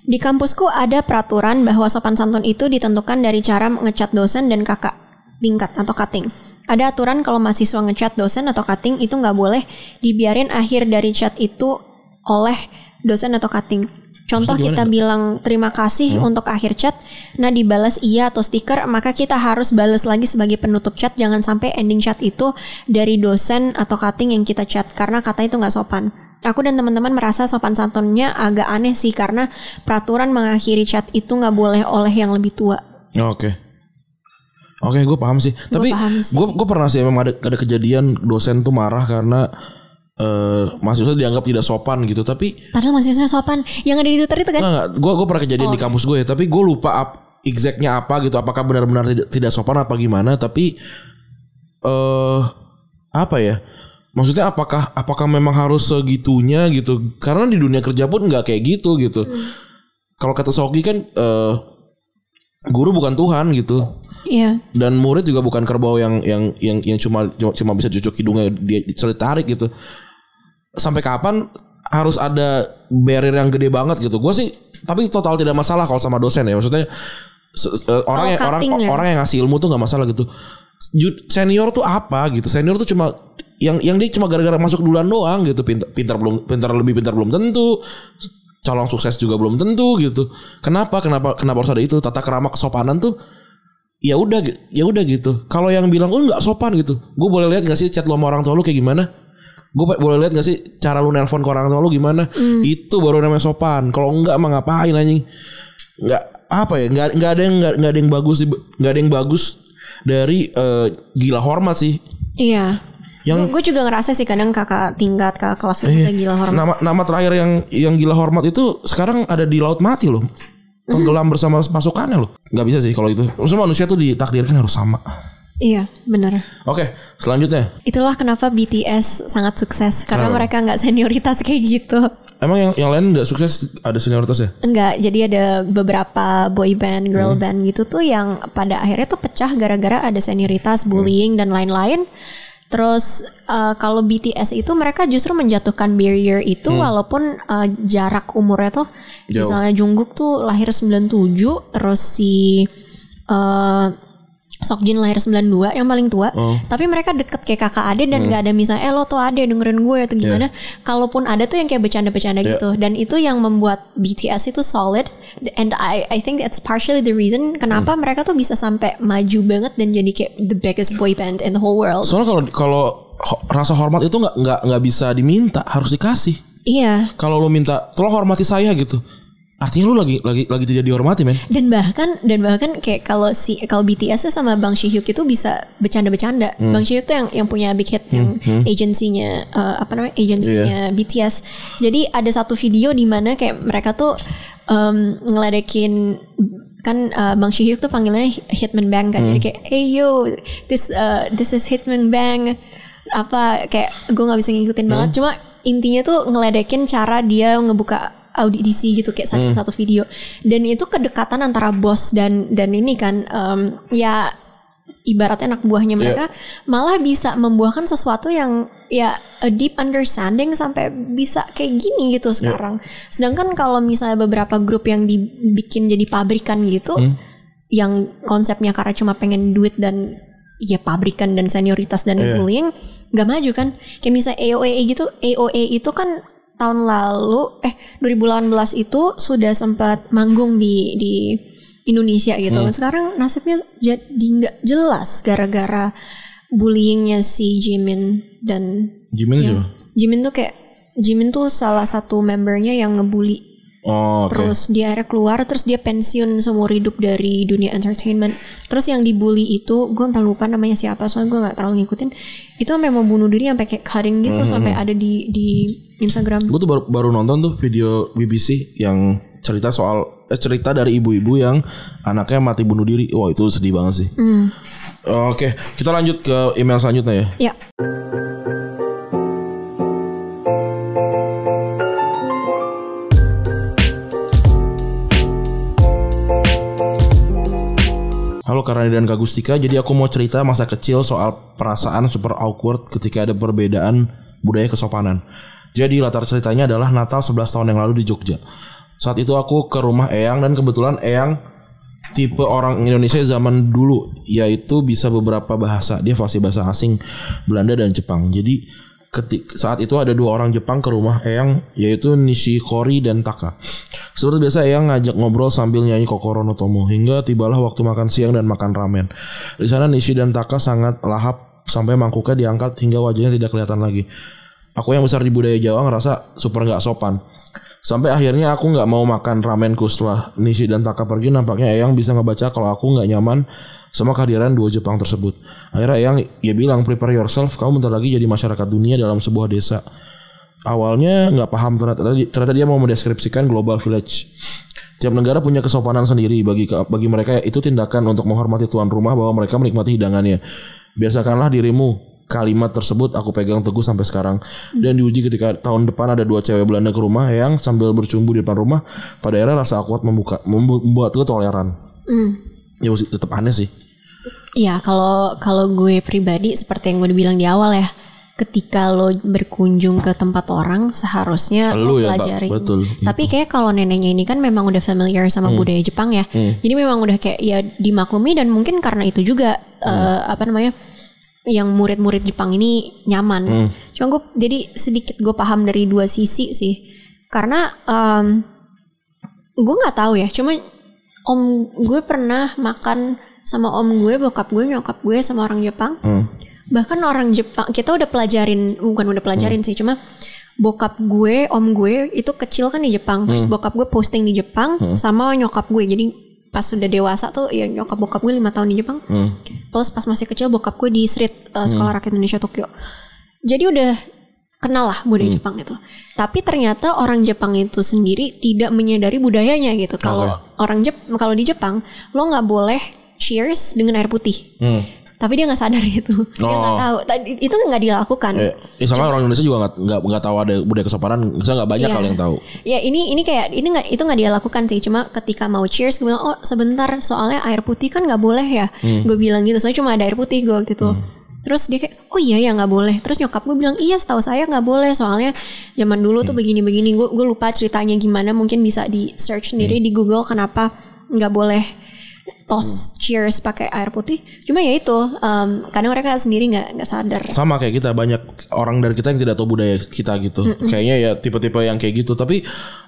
Di kampusku ada peraturan bahwa sopan santun itu ditentukan dari cara ngecat dosen dan kakak tingkat atau cutting. Ada aturan kalau mahasiswa ngecat dosen atau cutting itu nggak boleh dibiarin akhir dari chat itu oleh dosen atau cutting. Contoh kita bilang terima kasih untuk akhir chat, nah dibalas iya atau stiker, maka kita harus balas lagi sebagai penutup chat. Jangan sampai ending chat itu dari dosen atau cutting yang kita chat karena kata itu nggak sopan. Aku dan teman-teman merasa sopan santunnya agak aneh sih karena peraturan mengakhiri chat itu nggak boleh oleh yang lebih tua. Oke. Oke, gue paham sih. Tapi paham sih. gue gue pernah sih memang ada ada kejadian dosen tuh marah karena eh mahasiswa dianggap tidak sopan gitu. Tapi Padahal mahasiswa sopan yang ada di Twitter itu kan? enggak, gue gue pernah kejadian di kampus gue ya. Tapi gue lupa ap, exactnya apa gitu. Apakah benar-benar tidak, tidak sopan apa gimana? Tapi eh apa ya? Maksudnya apakah apakah memang harus segitunya gitu? Karena di dunia kerja pun nggak kayak gitu gitu. Kalau kata Sogi kan eh guru bukan Tuhan gitu Iya. dan murid juga bukan kerbau yang yang yang yang cuma cuma, bisa cucuk hidungnya dia tarik gitu sampai kapan harus ada barrier yang gede banget gitu. Gue sih tapi total tidak masalah kalau sama dosen ya. Maksudnya eh, orang yang orang ya. orang yang ngasih ilmu tuh nggak masalah gitu. Senior tuh apa gitu? Senior tuh cuma yang yang dia cuma gara-gara masuk duluan doang gitu. Pintar pintar belum pintar lebih pintar belum tentu. Calon sukses juga belum tentu gitu. Kenapa kenapa kenapa harus ada itu? Tata kerama kesopanan tuh ya udah ya udah gitu. Kalau yang bilang oh nggak sopan gitu. Gue boleh lihat nggak sih chat lo sama orang tua lu kayak gimana gue boleh lihat nggak sih cara lu nelpon ke orang tua lu gimana? Itu baru namanya sopan. Kalau enggak emang ngapain anjing? Nggak apa ya? Nggak nggak ada yang nggak nggak ada yang bagus nggak ada yang bagus dari eh, gila hormat sih. Iya. Yang- gue juga ngerasa sih kadang kakak tingkat kakak kelas itu udah gila hormat. nama nama terakhir yang yang gila hormat itu sekarang ada di laut mati loh. Tenggelam bersama pasukannya loh. Nggak bisa sih kalau itu. Semua manusia tuh ditakdirkan harus sama Iya, benar. oke selanjutnya Itulah kenapa BTS sangat sukses karena mereka nggak senioritas kayak gitu. Emang yang yang lain nggak sukses ada senioritas ya? Enggak, jadi ada beberapa boy band, girl band gitu tuh yang pada akhirnya tuh pecah gara-gara ada senioritas, bullying dan lain-lain. Terus eh, kalau BTS itu mereka justru menjatuhkan barrier itu walaupun eh, jarak umurnya tuh Jauh. misalnya Jungkook tuh lahir 97, terus si eh Seokjin lahir 92 yang paling tua, tapi mereka deket kayak kakak ade dan nggak ada misalnya eh lo tuh ade dengerin gue atau gimana. Kalaupun ada tuh yang kayak bercanda-bercanda gitu dan itu yang membuat BTS itu solid and I I think that's partially the reason kenapa mereka tuh bisa sampai maju banget dan jadi kayak the biggest boy band in the whole world. Soalnya kalau kalau ho- rasa hormat itu nggak nggak nggak bisa diminta, harus dikasih. Iya. Kalau lu minta, tolong hormati saya gitu. Artinya lu lagi lagi lagi tidak dihormati, men. Dan bahkan dan bahkan kayak kalau si kalau BTS sama Bang Shihyuk itu bisa bercanda-bercanda. Bang Shihyuk tuh yang yang punya big hit yang agensinya eh, apa namanya agensinya BTS. Jadi ada satu video di mana kayak mereka tuh em, ngeledekin kan eh, Bang Shihyuk tuh panggilannya Hitman Bang kan. Jadi kayak hey yo this uh, this is Hitman Bang apa kayak gue nggak bisa ngikutin banget cuma intinya tuh ngeledekin cara dia ngebuka audisi gitu kayak satu satu video. Dan itu kedekatan antara bos dan dan ini kan em, ya ibaratnya anak buahnya mereka malah bisa membuahkan sesuatu yang ya a deep understanding sampai bisa kayak gini gitu sekarang. Sedangkan kalau misalnya beberapa grup yang dibikin jadi pabrikan gitu yang konsepnya karena cuma pengen duit dan ya pabrikan dan senioritas dan bullying nggak maju kan? Kayak misalnya AOA gitu AOA itu kan tahun lalu eh 2018 itu sudah sempat manggung di di Indonesia gitu. Sekarang nasibnya jadi nggak jelas gara-gara bullyingnya si Jimin dan Gimana ya, juga? Jimin tuh kayak Jimin tuh salah satu membernya yang ngebully Oh, oke. Terus dia akhirnya keluar, terus dia pensiun seumur hidup dari dunia entertainment. Terus yang dibully itu, gue sampai lupa namanya siapa, soalnya gue nggak terlalu ngikutin. Itu sampai mau bunuh diri, sampai kayak cutting gitu, sampai ada di di Instagram. Gue tuh baru, baru nonton tuh video BBC yang cerita soal eh, cerita dari ibu-ibu yang anaknya mati bunuh diri. Wah itu sedih banget sih. Oke, kita lanjut ke email selanjutnya ya. Ya, Halo Karani dan Kak Gustika, jadi aku mau cerita masa kecil soal perasaan super awkward ketika ada perbedaan budaya kesopanan. Jadi latar ceritanya adalah Natal 11 tahun yang lalu di Jogja. Saat itu aku ke rumah Eyang dan kebetulan Eyang tipe orang Indonesia zaman dulu yaitu bisa beberapa bahasa. Dia fasih bahasa asing, Belanda dan Jepang. Jadi ketik saat itu ada dua orang Jepang ke rumah Eyang yaitu Nishikori dan Taka. Seperti biasa Eyang ngajak ngobrol sambil nyanyi Kokoro no Tomo hingga tibalah waktu makan siang dan makan ramen. Di sana Nishi dan Taka sangat lahap sampai mangkuknya diangkat hingga wajahnya tidak kelihatan lagi. Aku yang besar di budaya Jawa ngerasa super nggak sopan. Sampai akhirnya aku nggak mau makan ramenku setelah Nishi dan Taka pergi nampaknya Eyang bisa ngebaca kalau aku nggak nyaman sama kehadiran dua Jepang tersebut. Akhirnya Eyang ya bilang prepare yourself kamu bentar lagi jadi masyarakat dunia dalam sebuah desa. Awalnya nggak paham ternyata ternyata dia mau mendeskripsikan global village. Tiap negara punya kesopanan sendiri bagi bagi mereka itu tindakan untuk menghormati tuan rumah bahwa mereka menikmati hidangannya. Biasakanlah dirimu. Kalimat tersebut aku pegang teguh sampai sekarang dan diuji ketika tahun depan ada dua cewek Belanda ke rumah yang sambil bercumbu di depan rumah pada akhirnya rasa akuat membuka membuatku toleran. Ya masih tetap aneh sih. ya kalau kalau gue pribadi seperti yang gue bilang di awal ya, ketika lo berkunjung ke tempat orang seharusnya Lu lo ya, pelajari. Betul, Tapi kayak kalau neneknya ini kan memang udah familiar sama budaya Jepang ya. Jadi memang udah kayak ya dimaklumi dan mungkin karena itu juga eh, apa namanya yang murid-murid Jepang ini nyaman. Cuma gue jadi sedikit gue paham dari dua sisi sih. Karena em, gue nggak tahu ya. Cuma om gue pernah makan sama om gue, bokap gue, nyokap gue sama orang Jepang bahkan orang Jepang kita udah pelajarin bukan udah pelajarin sih cuma bokap gue om gue itu kecil kan di Jepang terus bokap gue posting di Jepang sama nyokap gue jadi pas sudah dewasa tuh ya nyokap bokap gue lima tahun di Jepang. Plus pas masih kecil bokap gue di street uh, sekolah rakyat Indonesia Tokyo. Jadi udah kenal lah budaya Jepang itu. Tapi ternyata orang Jepang itu sendiri tidak menyadari budayanya gitu. Kalau orang Jep kalau di Jepang lo nggak boleh cheers dengan air putih. Hmm. Tapi dia nggak sadar itu dia nggak Oh. tahu Tadi- itu nggak dilakukan Eh, ya sama orang Indonesia juga nggak nggak tahu ada budaya kesopanan. Saya nggak banyak Iya. kalau yang tahu. ya ini ini kayak ini nggak itu nggak dia lakukan sih cuma ketika mau cheers gue bilang oh sebentar soalnya air putih kan nggak boleh ya Hmm. gue bilang gitu soalnya cuma ada air putih gue waktu itu terus dia kayak oh iya ya nggak boleh terus nyokap gue bilang iya setahu saya nggak boleh soalnya zaman dulu tuh Hmm. begini begini gue gue lupa ceritanya gimana mungkin bisa di search sendiri Hmm. di Google kenapa nggak boleh tos Hmm. cheers pakai air putih cuma ya itu em, kadang mereka sendiri nggak nggak sadar Sama kayak kita banyak orang dari kita yang tidak tahu budaya kita gitu. Kayaknya ya tipe-tipe yang kayak gitu. Tapi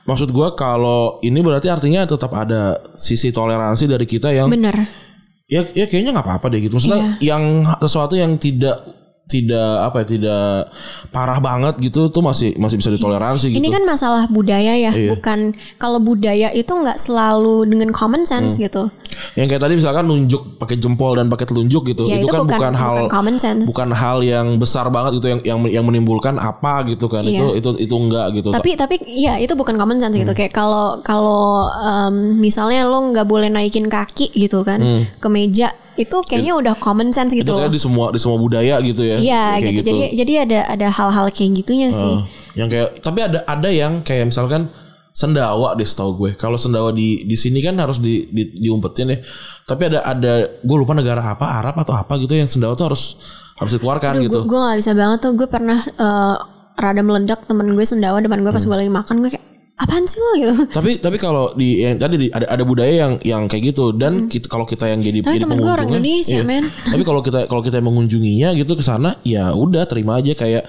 maksud gua kalau ini berarti artinya tetap ada sisi toleransi dari kita yang bener ya ya kayaknya nggak apa-apa deh gitu. Maksudnya Iya. yang sesuatu yang tidak tidak apa ya tidak parah banget gitu tuh masih masih bisa ditoleransi gitu. Ini kan masalah budaya ya, Iya. bukan kalau budaya itu nggak selalu dengan common sense Hmm. gitu. Yang kayak tadi misalkan nunjuk pakai jempol dan pakai telunjuk gitu. Ya, itu, itu kan bukan- bukan, hal bukan common sense. bukan hal yang besar banget gitu yang yang yang menimbulkan apa gitu kan. Iya. Itu itu itu enggak gitu. Tapi tapi ya itu bukan common sense Hmm. gitu. Kayak kalau kalau em, misalnya lo nggak boleh naikin kaki gitu kan ke meja, itu kayaknya udah common sense itu gitu. kayak di semua di semua budaya gitu ya. Iya Kayak gitu. Jadi jadi ada ada hal-hal kayak gitunya Uh, sih. yang kayak tapi ada ada yang kayak misalkan sendawa deh setahu gue. Kalau sendawa di di sini kan harus di, di diumpetin ya. Tapi ada ada gue lupa negara apa Arab atau apa gitu yang sendawa tuh harus harus dikeluarkan gitu. Gue gak bisa banget tuh. Gue pernah eh, rada meledak temen gue sendawa depan gue pas Hmm. gue lagi makan gue kayak apaan sih lo gitu. tapi tapi kalau di yang tadi di- ada ada budaya yang yang kayak gitu dan kita kalau kita yang jadi Hmm. Tapi jadi temen gue orang Indonesia, iya. men. tapi kalau kita kalau kita yang mengunjunginya gitu ke sana ya udah terima aja kayak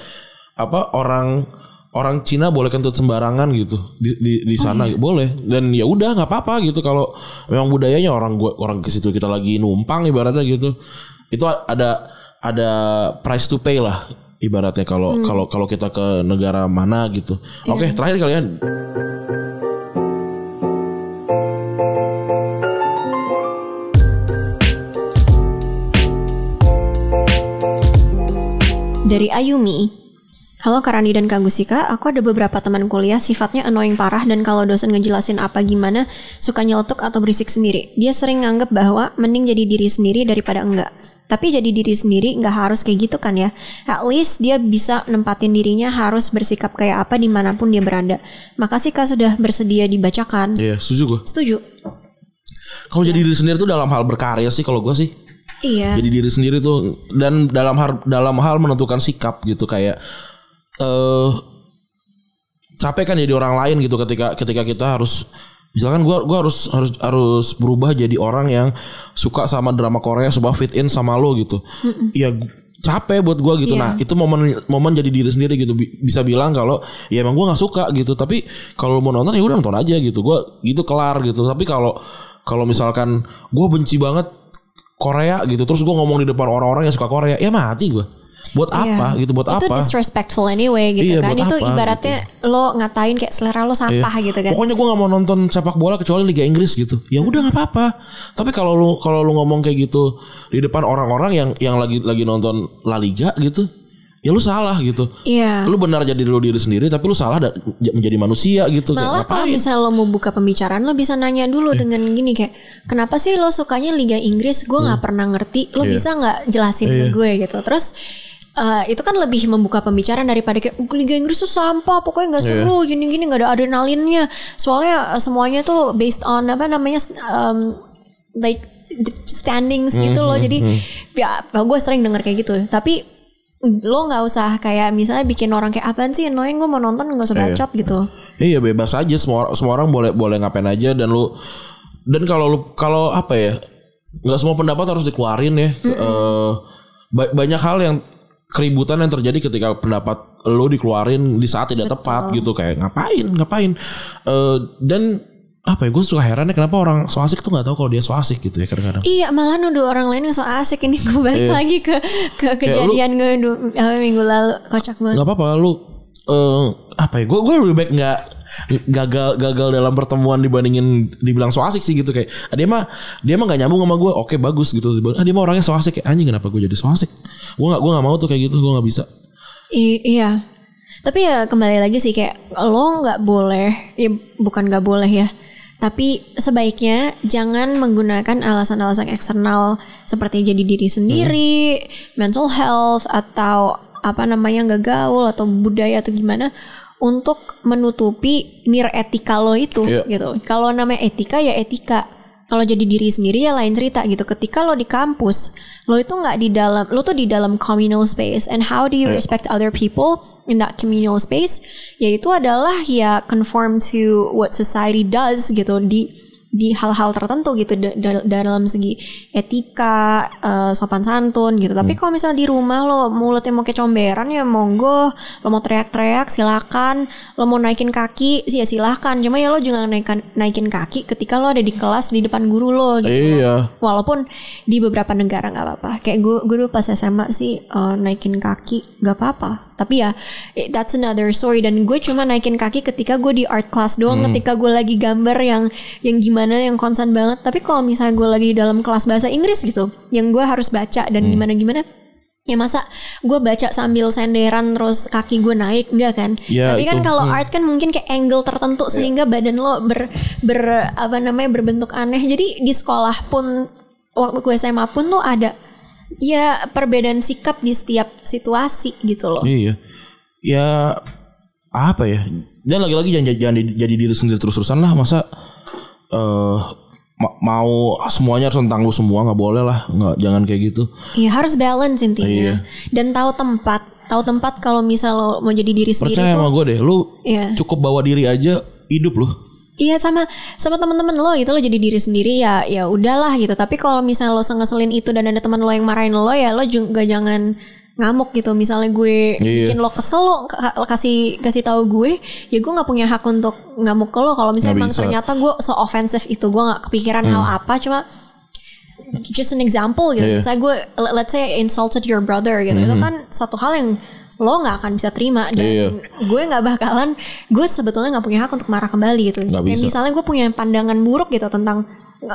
apa orang orang Cina boleh kentut sembarangan gitu di di, di Oh, sana iya. boleh dan ya udah nggak apa-apa gitu kalau memang budayanya orang gua orang ke situ kita lagi numpang ibaratnya gitu itu ada ada price to pay lah ibaratnya kalau kalau kalau kita ke negara mana gitu. Oke, terakhir kalian Dari Ayumi. Halo Karani dan Kak Gusika, aku ada beberapa teman kuliah sifatnya annoying parah dan kalau dosen ngejelasin apa gimana suka nyeletuk atau berisik sendiri. Dia sering nganggep bahwa mending jadi diri sendiri daripada enggak. Tapi jadi diri sendiri nggak harus kayak gitu kan ya. At least dia bisa nempatin dirinya harus bersikap kayak apa di mana pun dia berada. Makasih Kak sudah bersedia dibacakan. Iya, setuju gue. Setuju. Kalau jadi diri sendiri tuh dalam hal berkarya sih kalau gue sih. Iya. Jadi diri sendiri tuh dan dalam hal dalam hal menentukan sikap gitu kayak eh capek kan jadi orang lain gitu ketika ketika kita harus misalkan gua gua harus harus harus berubah jadi orang yang suka sama drama Korea supaya fit in sama lo gitu. Iya gu- capek buat gua gitu. Iya. Nah, itu momen momen jadi diri sendiri gitu Bi- bisa bilang kalau ya emang gua nggak suka gitu tapi kalau mau nonton ya udah nonton aja gitu gua gitu kelar gitu tapi kalau kalau misalkan gua benci banget Korea gitu terus gua ngomong di depan orang-orang yang suka Korea ya mati gua buat apa Iya. gitu buat itu apa disrespectful anyway gitu Iya, kan. Itu apa, gitu. ibaratnya lo ngatain kayak selera lo sampah gitu kan. Pokoknya gue nggak mau nonton sepak bola kecuali Liga Inggris gitu. Ya udah nggak apa-apa. Tapi kalau lu kalau lu ngomong kayak gitu di depan orang-orang yang yang lagi lagi nonton La Liga gitu, ya lu salah gitu. Iya. Lu benar jadi lu diri sendiri tapi lu salah da- menjadi manusia gitu Malah kayak kalau misalnya lo mau buka pembicaraan lo bisa nanya dulu Iya. dengan gini kayak kenapa sih lo sukanya Liga Inggris gue nggak pernah ngerti lo Iya. bisa nggak jelasin ke gue gitu terus eh, itu kan lebih membuka pembicaraan daripada kayak "Oh, Liga Inggris tuh sampah pokoknya nggak Iya. seru gini-gini nggak ada adrenalinnya. Soalnya eh, semuanya tuh based on apa namanya um, like standings Hmm, gitu loh. jadi ya gue sering denger kayak gitu. Tapi lo nggak usah kayak misalnya bikin orang kayak apaan sih annoying gue mau nonton nggak usah bacot gitu. Iya bebas aja semua semua orang boleh boleh ngapain aja dan lu dan kalau lu kalau apa ya nggak semua pendapat harus dikeluarin ya. Eh, ba- banyak hal yang keributan yang terjadi ketika pendapat lu dikeluarin di saat tidak tepat gitu kayak ngapain ngapain Eh, dan apa ya gue suka heran ya kenapa orang so asik tuh nggak tahu kalau dia so asik gitu ya kadang-kadang. Iya malah nuduh orang lain yang so asik ini gue balik Iya. lagi ke ke kejadian gue minggu lalu kocak banget. nggak apa-apa lu eh apa ya gue gue lebih baik nggak gagal gagal dalam pertemuan dibandingin dibilang so asik sih gitu kayak ah, dia mah dia mah nggak nyambung sama gue oke bagus gitu. Ah, dia mah orangnya so asik. Kayak anjing kenapa gue jadi so asik? Gue nggak gue nggak mau tuh kayak gitu gue nggak bisa. I- iya. Tapi ya kembali lagi sih kayak lo nggak boleh, ya bukan nggak boleh ya. Tapi sebaiknya jangan menggunakan alasan-alasan eksternal seperti jadi diri sendiri, mental health atau apa namanya nggak gaul atau budaya atau gimana untuk menutupi nir etika lo itu Iya. gitu. Kalau namanya etika ya etika. Kalau jadi diri sendiri ya lain cerita gitu. Ketika lo di kampus, lo itu nggak di dalam, lo tuh di dalam communal space. And how do you respect other people in that communal space? Yaitu adalah ya conform to what society does gitu di di hal-hal tertentu gitu da- da- dalam segi etika, eh, sopan santun gitu. Tapi kalau misalnya di rumah lo mulutnya mau kayak comberan ya monggo, lo mau teriak-teriak silakan, lo mau naikin kaki sih ya silakan. Cuma ya lo jangan naikin naikin kaki ketika lo ada di kelas di depan guru lo gitu. iya Walaupun di beberapa negara nggak apa-apa. Kayak gue gue dulu pas SMA sih eh, naikin kaki nggak apa-apa. Tapi ya that's another story dan gue cuma naikin kaki ketika gue di art class doang ketika gue lagi gambar yang yang gimana yang konsen banget. Tapi kalau misalnya gue lagi di dalam kelas bahasa Inggris gitu yang gue harus baca dan gimana gimana Ya masa gue baca sambil senderan terus kaki gue naik enggak kan? Ya, Tapi kan kalau art kan mungkin kayak angle tertentu sehingga badan lo ber, ber apa namanya berbentuk aneh. Jadi di sekolah pun waktu gue SMA pun tuh ada ya perbedaan sikap di setiap situasi gitu loh. iya ya apa ya dan lagi-lagi jangan jangan jadi diri sendiri terus-terusan lah masa eh ma- mau semuanya harus tentang lu semua nggak boleh lah nggak jangan kayak gitu Iya harus balance intinya. Iya. Dan tahu tempat, tahu tempat kalau misal lo mau jadi diri sendiri percaya tuh. sama gue deh lu Iya. cukup bawa diri aja hidup lu Iya sama sama teman-teman lo gitu lo jadi diri sendiri ya ya udahlah gitu. Tapi kalau misalnya lo sengeselin itu dan ada teman lo yang marahin lo ya lo juga jangan ngamuk gitu. Misalnya gue Iya. bikin lo kesel lo ka- kasih kasih tahu gue, ya gue nggak punya hak untuk ngamuk ke lo kalau misalnya emang. Hmm. ternyata gue se offensive itu gue nggak kepikiran hal apa cuma just an example gitu. Iya. Misalnya gue let's say insulted your brother gitu. Hmm. Itu kan satu hal yang lo nggak akan bisa terima dan Iya. gue nggak bakalan gue sebetulnya nggak punya hak untuk marah kembali gitu Kayak bisa. misalnya gue punya pandangan buruk gitu tentang eh,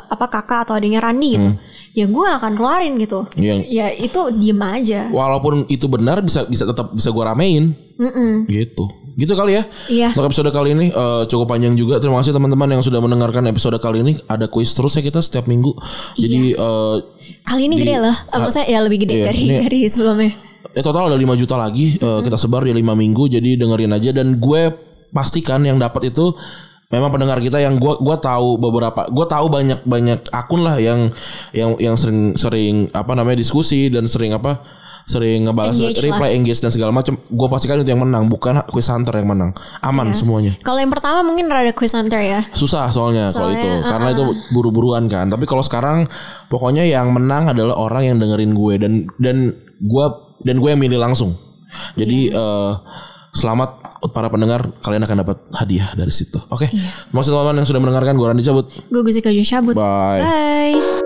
apa kakak atau adiknya Randi gitu ya gue gak akan keluarin gitu Hmm. Iya. ya itu diem aja Walaupun itu benar bisa bisa tetap bisa gue ramein. Mm-mm. Gitu. Gitu kali ya. Iya. Untuk episode kali ini eh, cukup panjang juga. Terima kasih teman-teman yang sudah mendengarkan episode kali ini. Ada kuis terus ya kita setiap minggu. Jadi eh, kali ini gede loh uh, maksudnya ya lebih gede Iya, dari ini- dari sebelumnya Ya total ada 5 juta lagi eh, kita sebar di 5 minggu jadi dengerin aja. Dan gue pastikan yang dapat itu memang pendengar kita yang gue gua tahu beberapa gue tahu banyak banyak akun lah yang yang yang sering sering apa namanya diskusi dan sering apa sering ngebahas Engage reply engage dan segala macam gue pastikan itu yang menang bukan quiz hunter yang menang. Aman semuanya. Kalau yang pertama mungkin rada quiz hunter ya. Susah soalnya kalau Soalnya, itu karena itu buru-buruan kan. Tapi kalau sekarang pokoknya yang menang adalah orang yang dengerin gue. Dan dan gue dan gue yang milih langsung. Jadi eh, selamat para pendengar kalian akan dapat hadiah dari situ. Oke? Terima kasih teman-teman yang sudah mendengarkan gue Randy cabut. Gue Guzika cabut. Bye. Bye